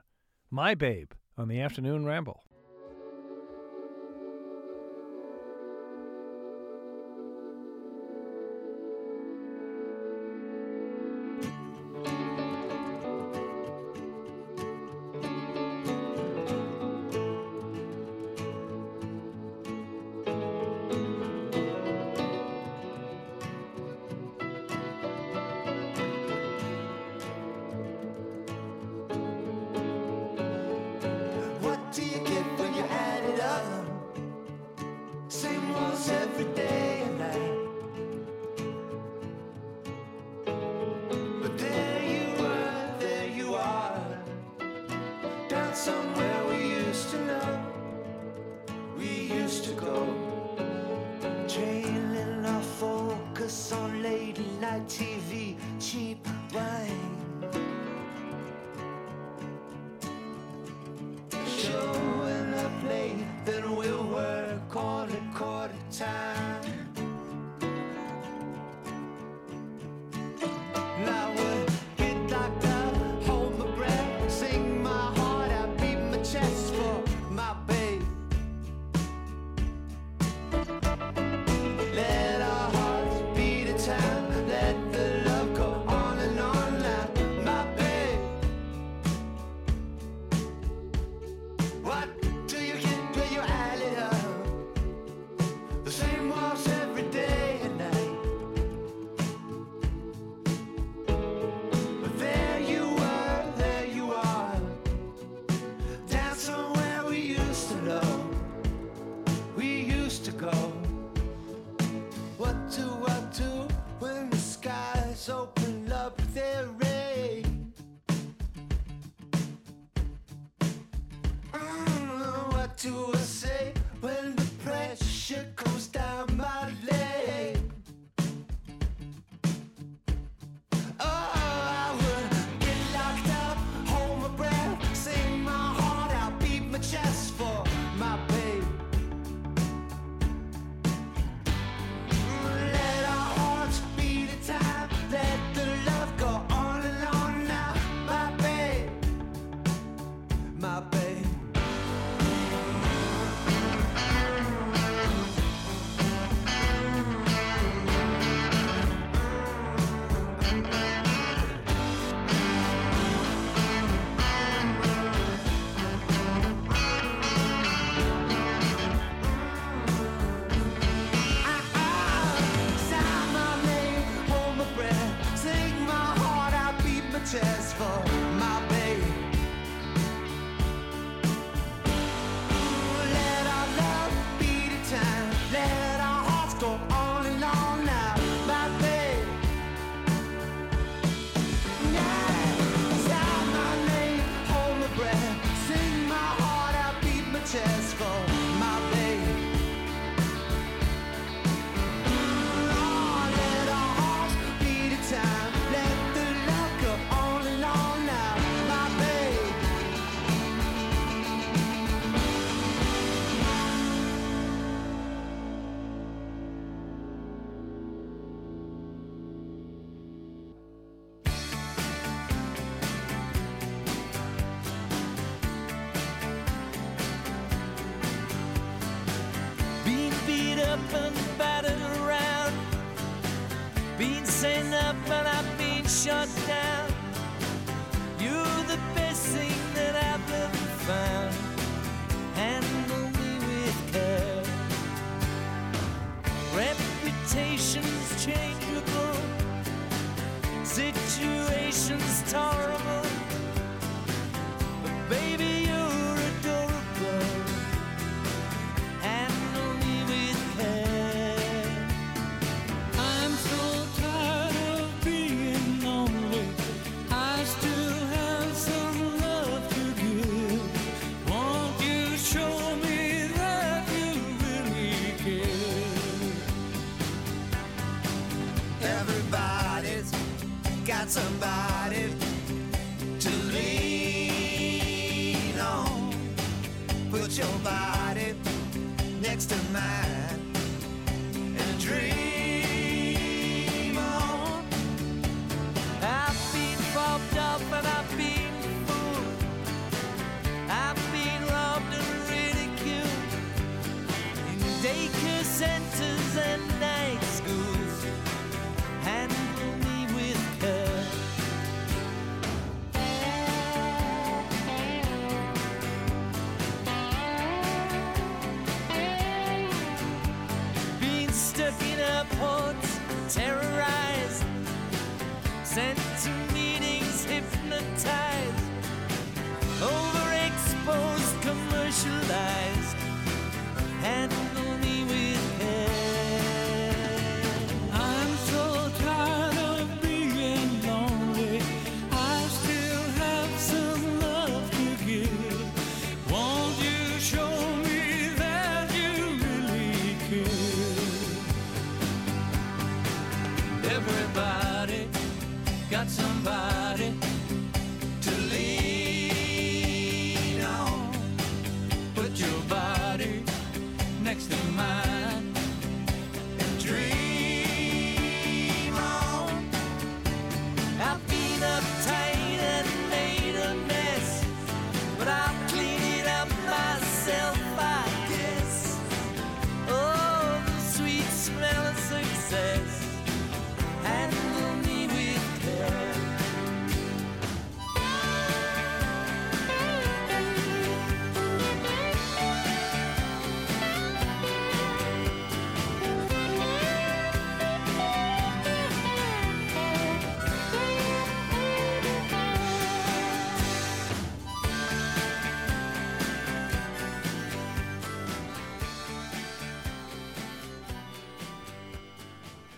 My Babe, on the Afternoon Ramble.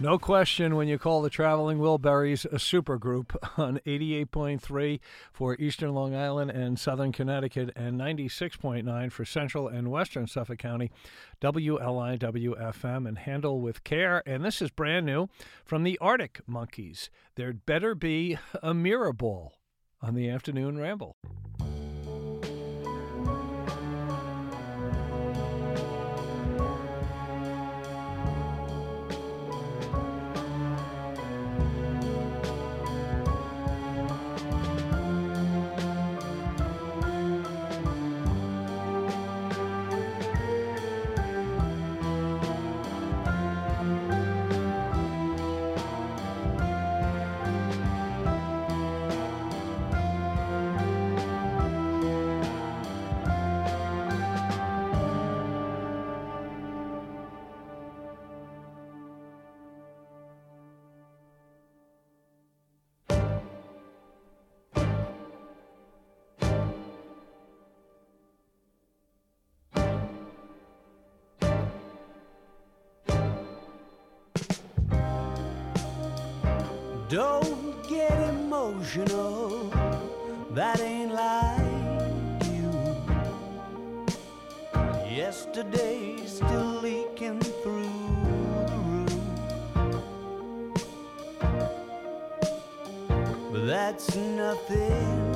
No question when you call the Traveling Wilburys a supergroup [LAUGHS] on 88.3 for Eastern Long Island and Southern Connecticut and 96.9 for Central and Western Suffolk County, WLIWFM and Handle with Care. And this is brand new from the Arctic Monkeys. There'd better be a mirror ball on the afternoon ramble. Emotional, that ain't like you. Yesterday's still leaking through the roof. But that's nothing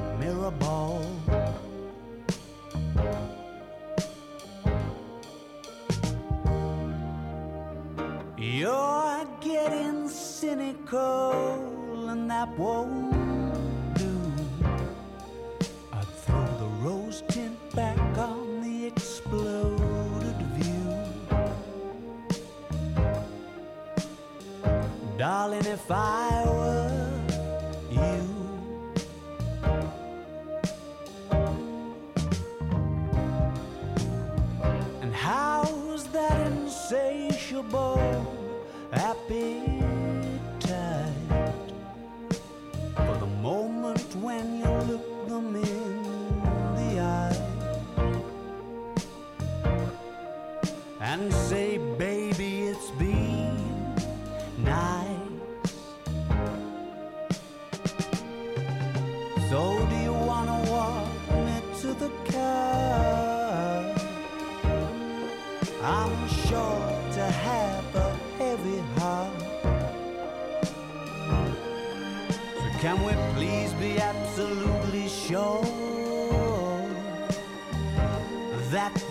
You're getting cynical, and that won't do. I'd throw the rose tint back on the exploded view. Darling, if I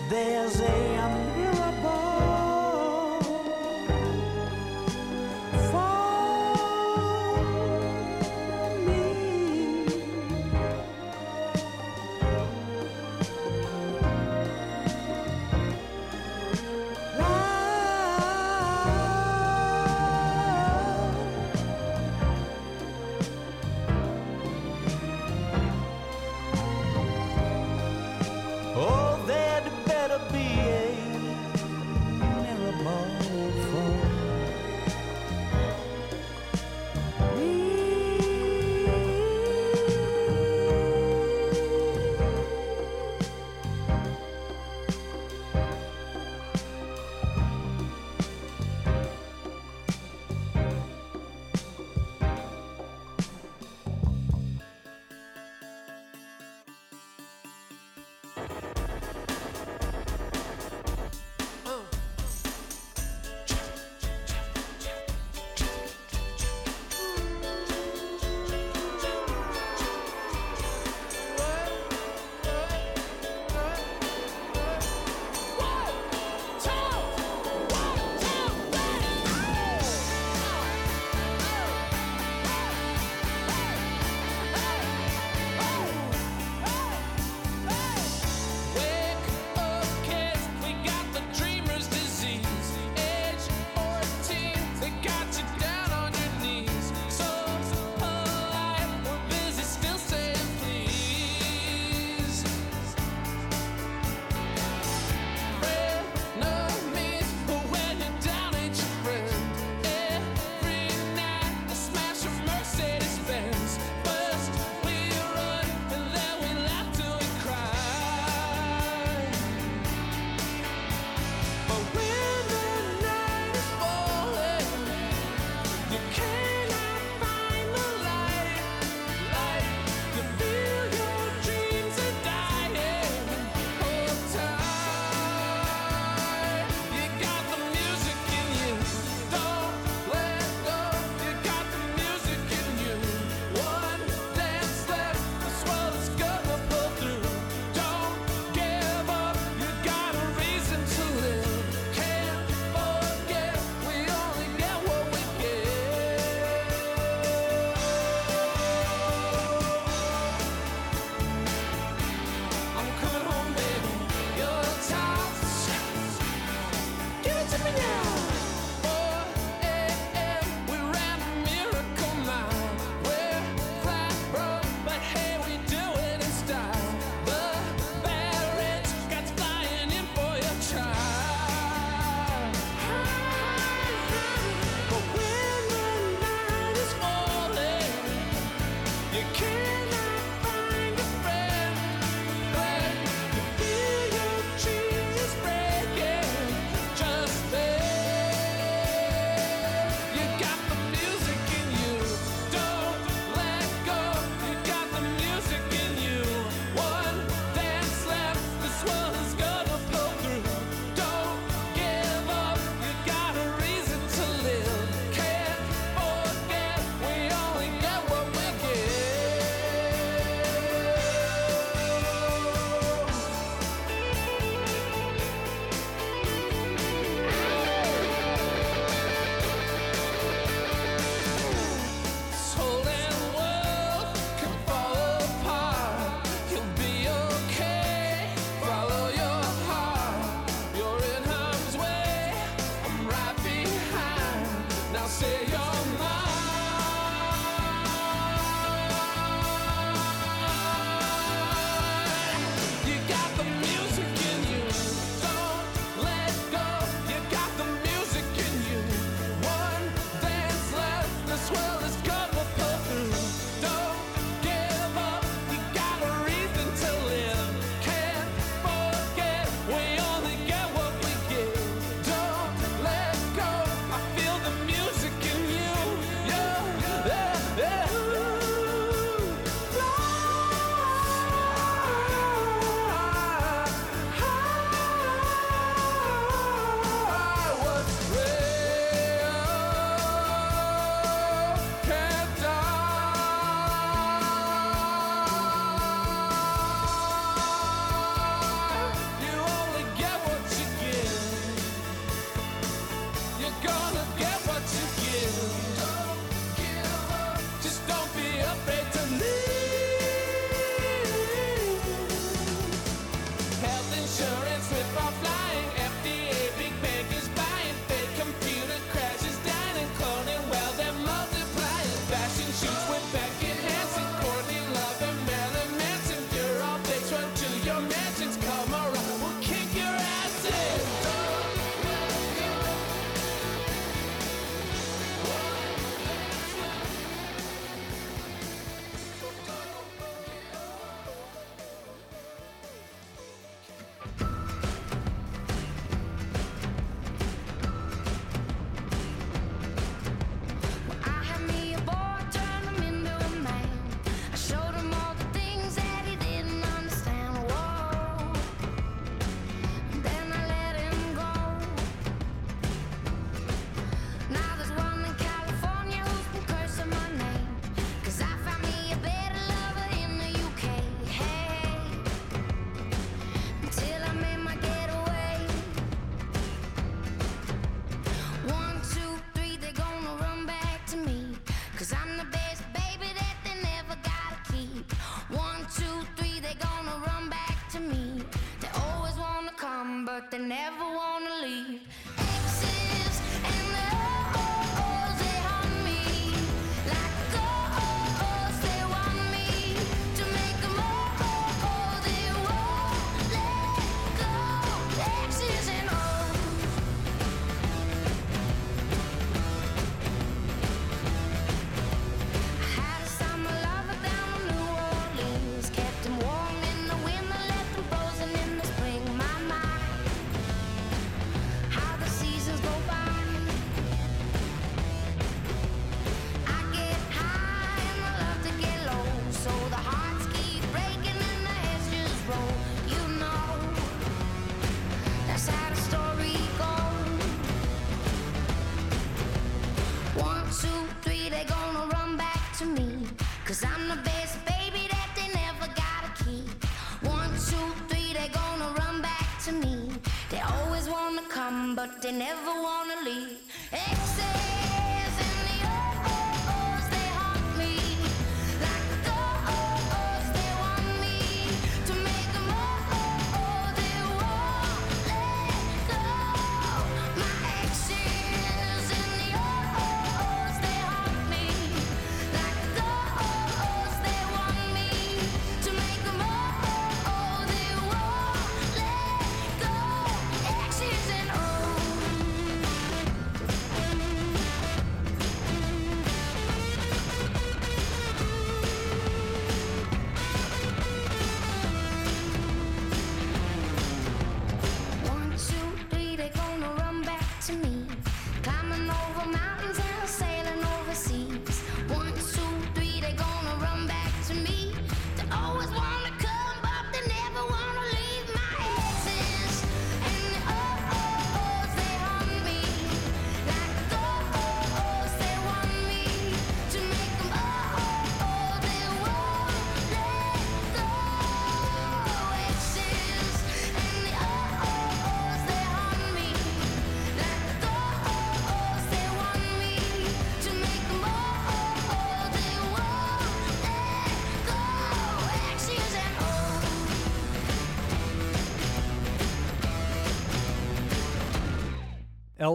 there's a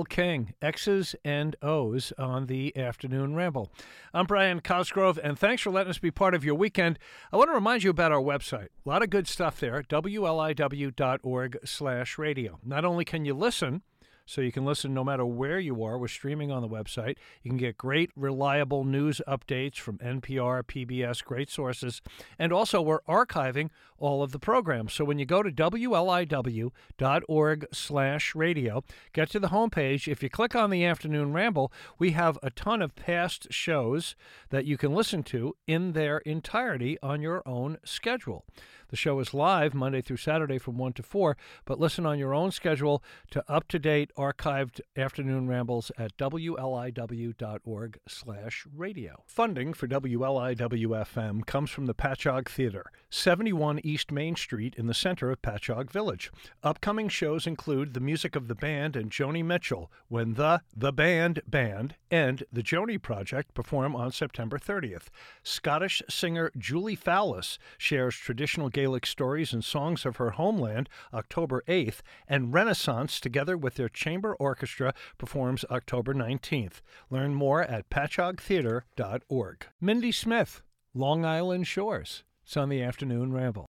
King, X's and O's on the afternoon ramble. I'm Brian Cosgrove, and thanks for letting us be part of your weekend. I want to remind you about our website. A lot of good stuff there, wliw.org slash radio. Not only can you listen, so you can listen no matter where you are. We're streaming on the website. You can get great, reliable news updates from NPR, PBS, great sources. And also, we're archiving all of the programs. So when you go to wliw.org slash radio, get to the homepage. If you click on the Afternoon Ramble, we have a ton of past shows that you can listen to in their entirety on your own schedule. The show is live Monday through Saturday from 1 to 4, but listen on your own schedule to up-to-date archived afternoon rambles at wliw.org slash radio. Funding for WLIW-FM comes from the Patchogue Theater, 71 East Main Street in the center of Patchogue Village. Upcoming shows include the music of the band and Joni Mitchell when the The Band Band and the Joni Project perform on September 30th. Scottish singer Julie Fowlis shares traditional Gaelic stories and songs of her homeland October 8th, and Renaissance, together with their chamber orchestra, performs October 19th. Learn more at patchoguetheater.org. Mindy Smith, Long Island Shores. It's on the afternoon ramble.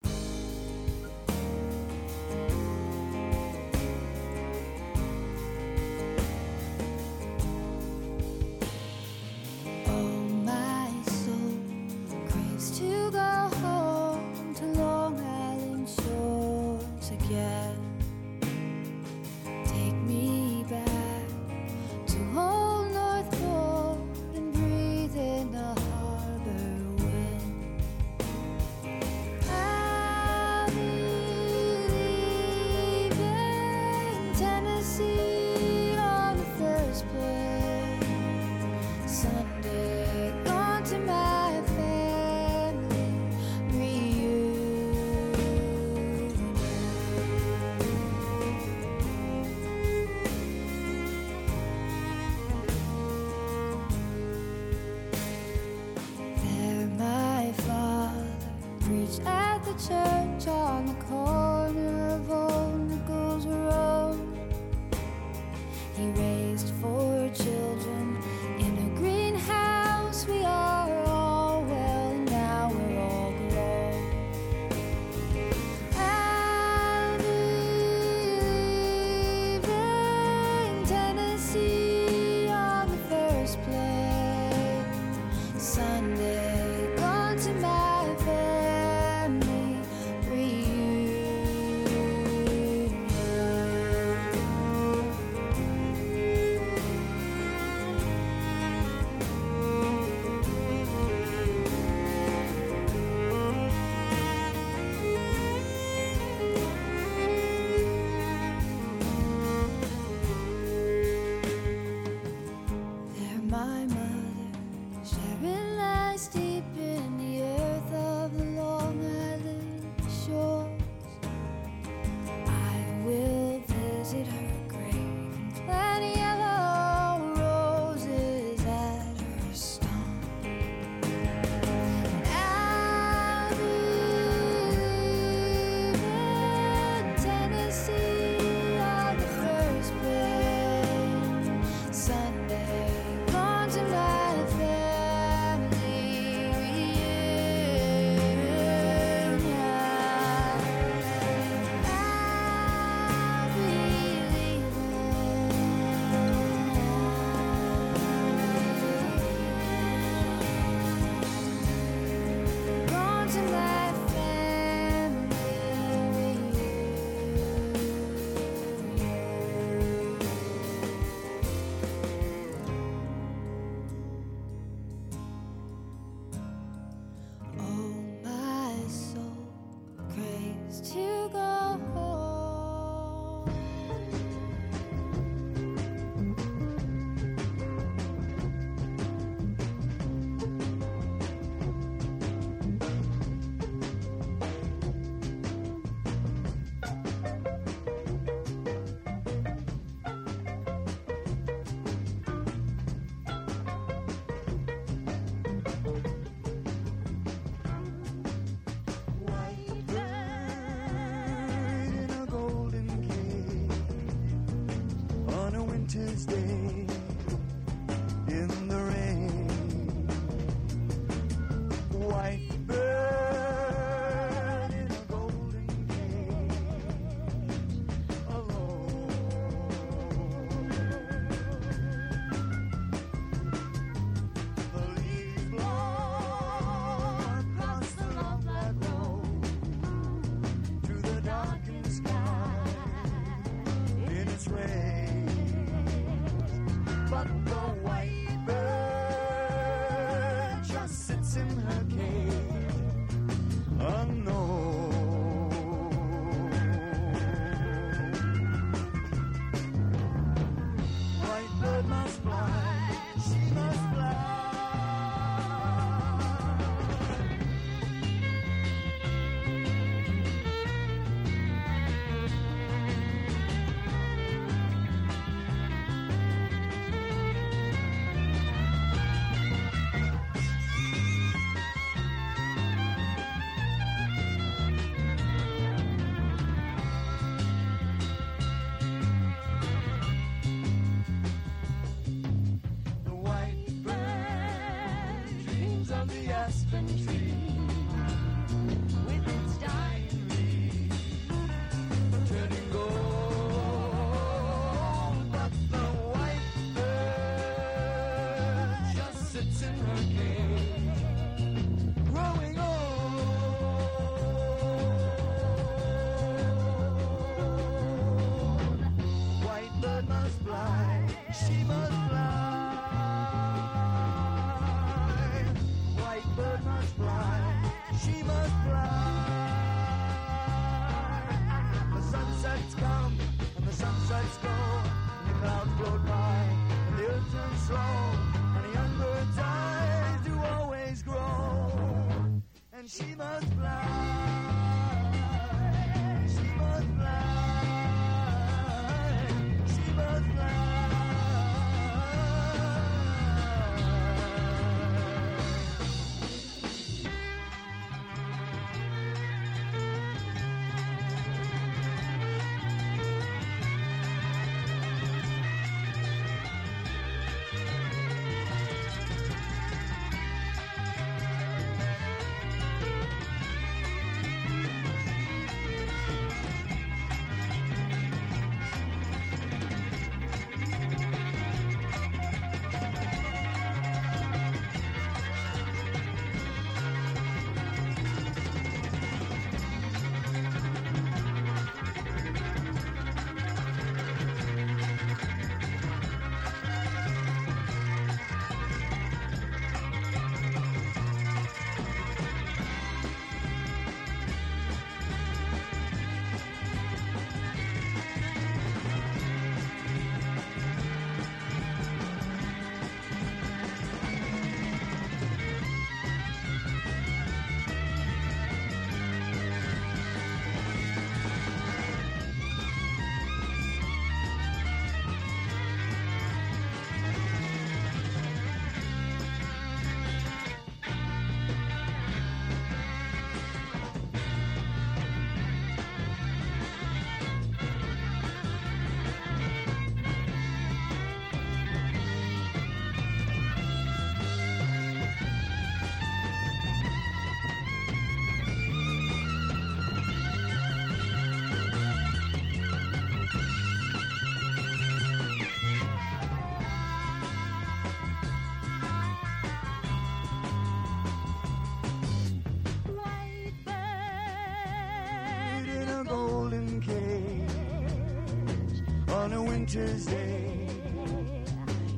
Teacher's Day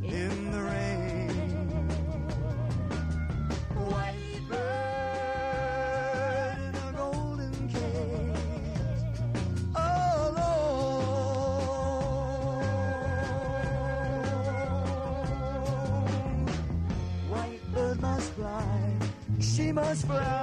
in the rain. White bird in a golden cage, oh, alone. White bird must fly, she must fly.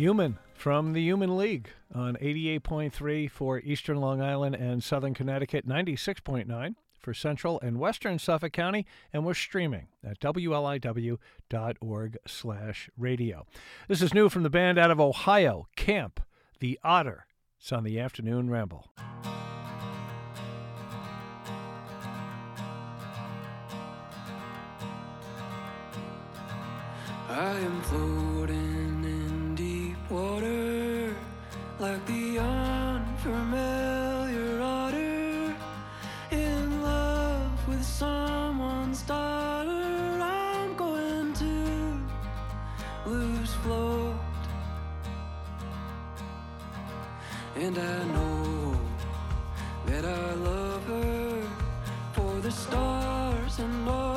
Human from the Human League on 88.3 for Eastern Long Island and Southern Connecticut, 96.9 for Central and Western Suffolk County, and we're streaming at wliw.org slash radio. This is new from the band out of Ohio, Camp the Otter. It's on the Afternoon Ramble. I am floating water like the unfamiliar otter in love with someone's daughter. I'm going to lose float, and I know that I love her for the stars and all.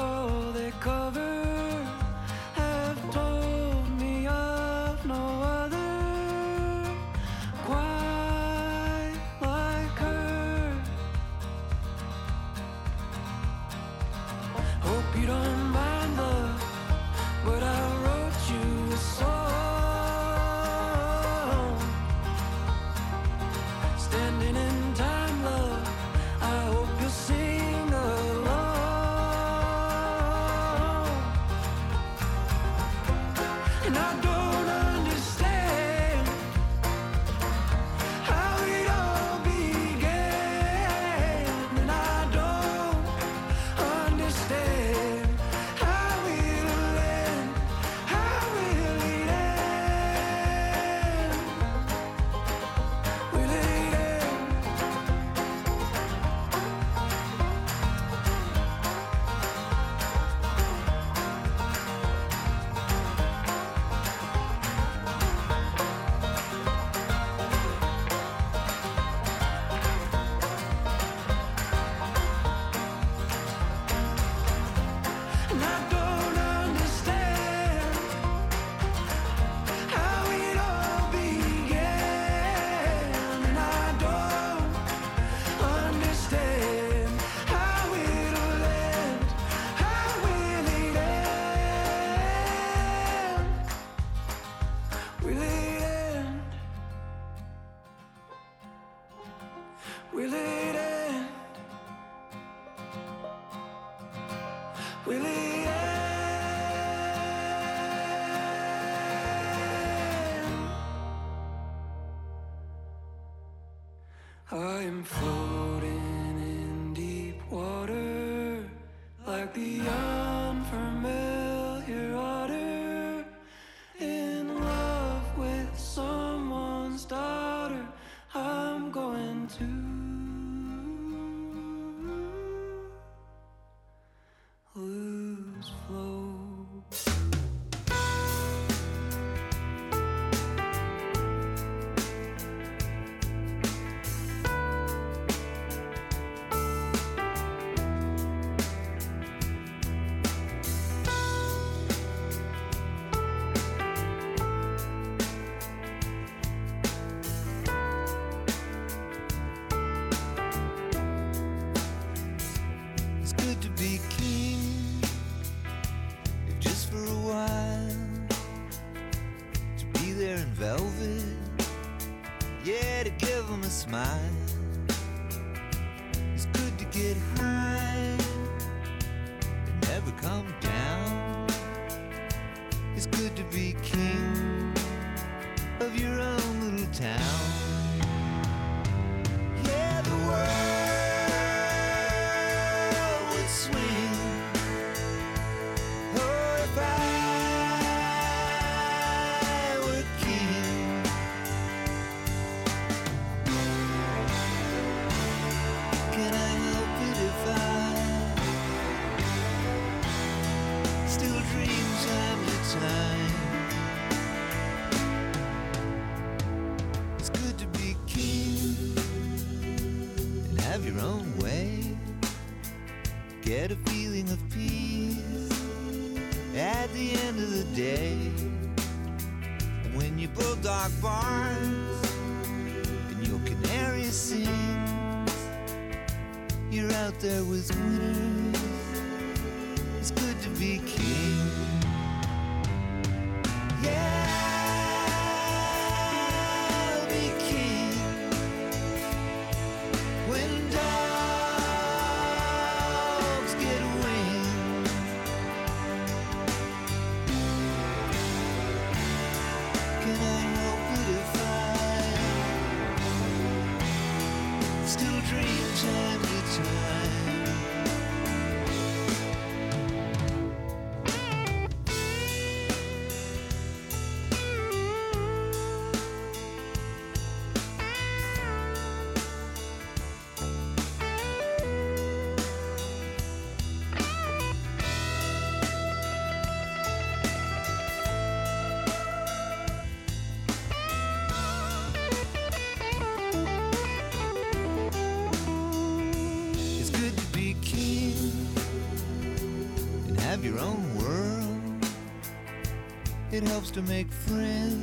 Helps to make friends.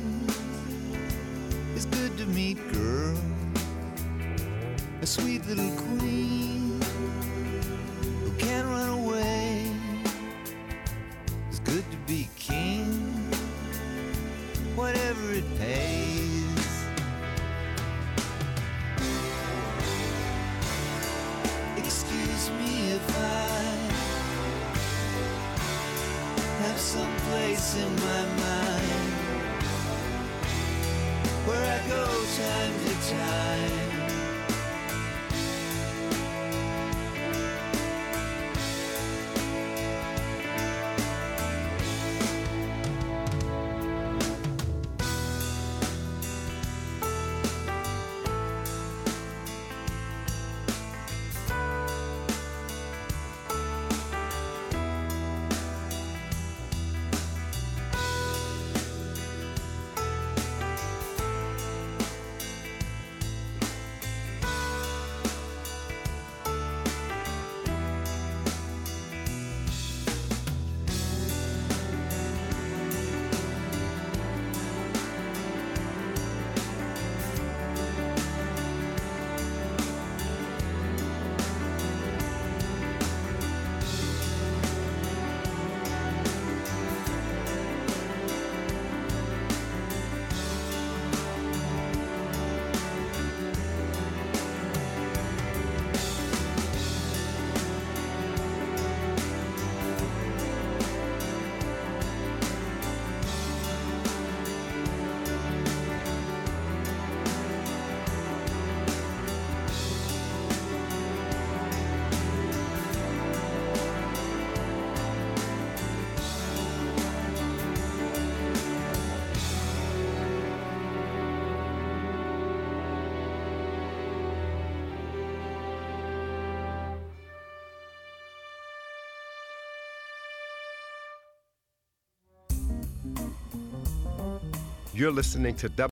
You're listening to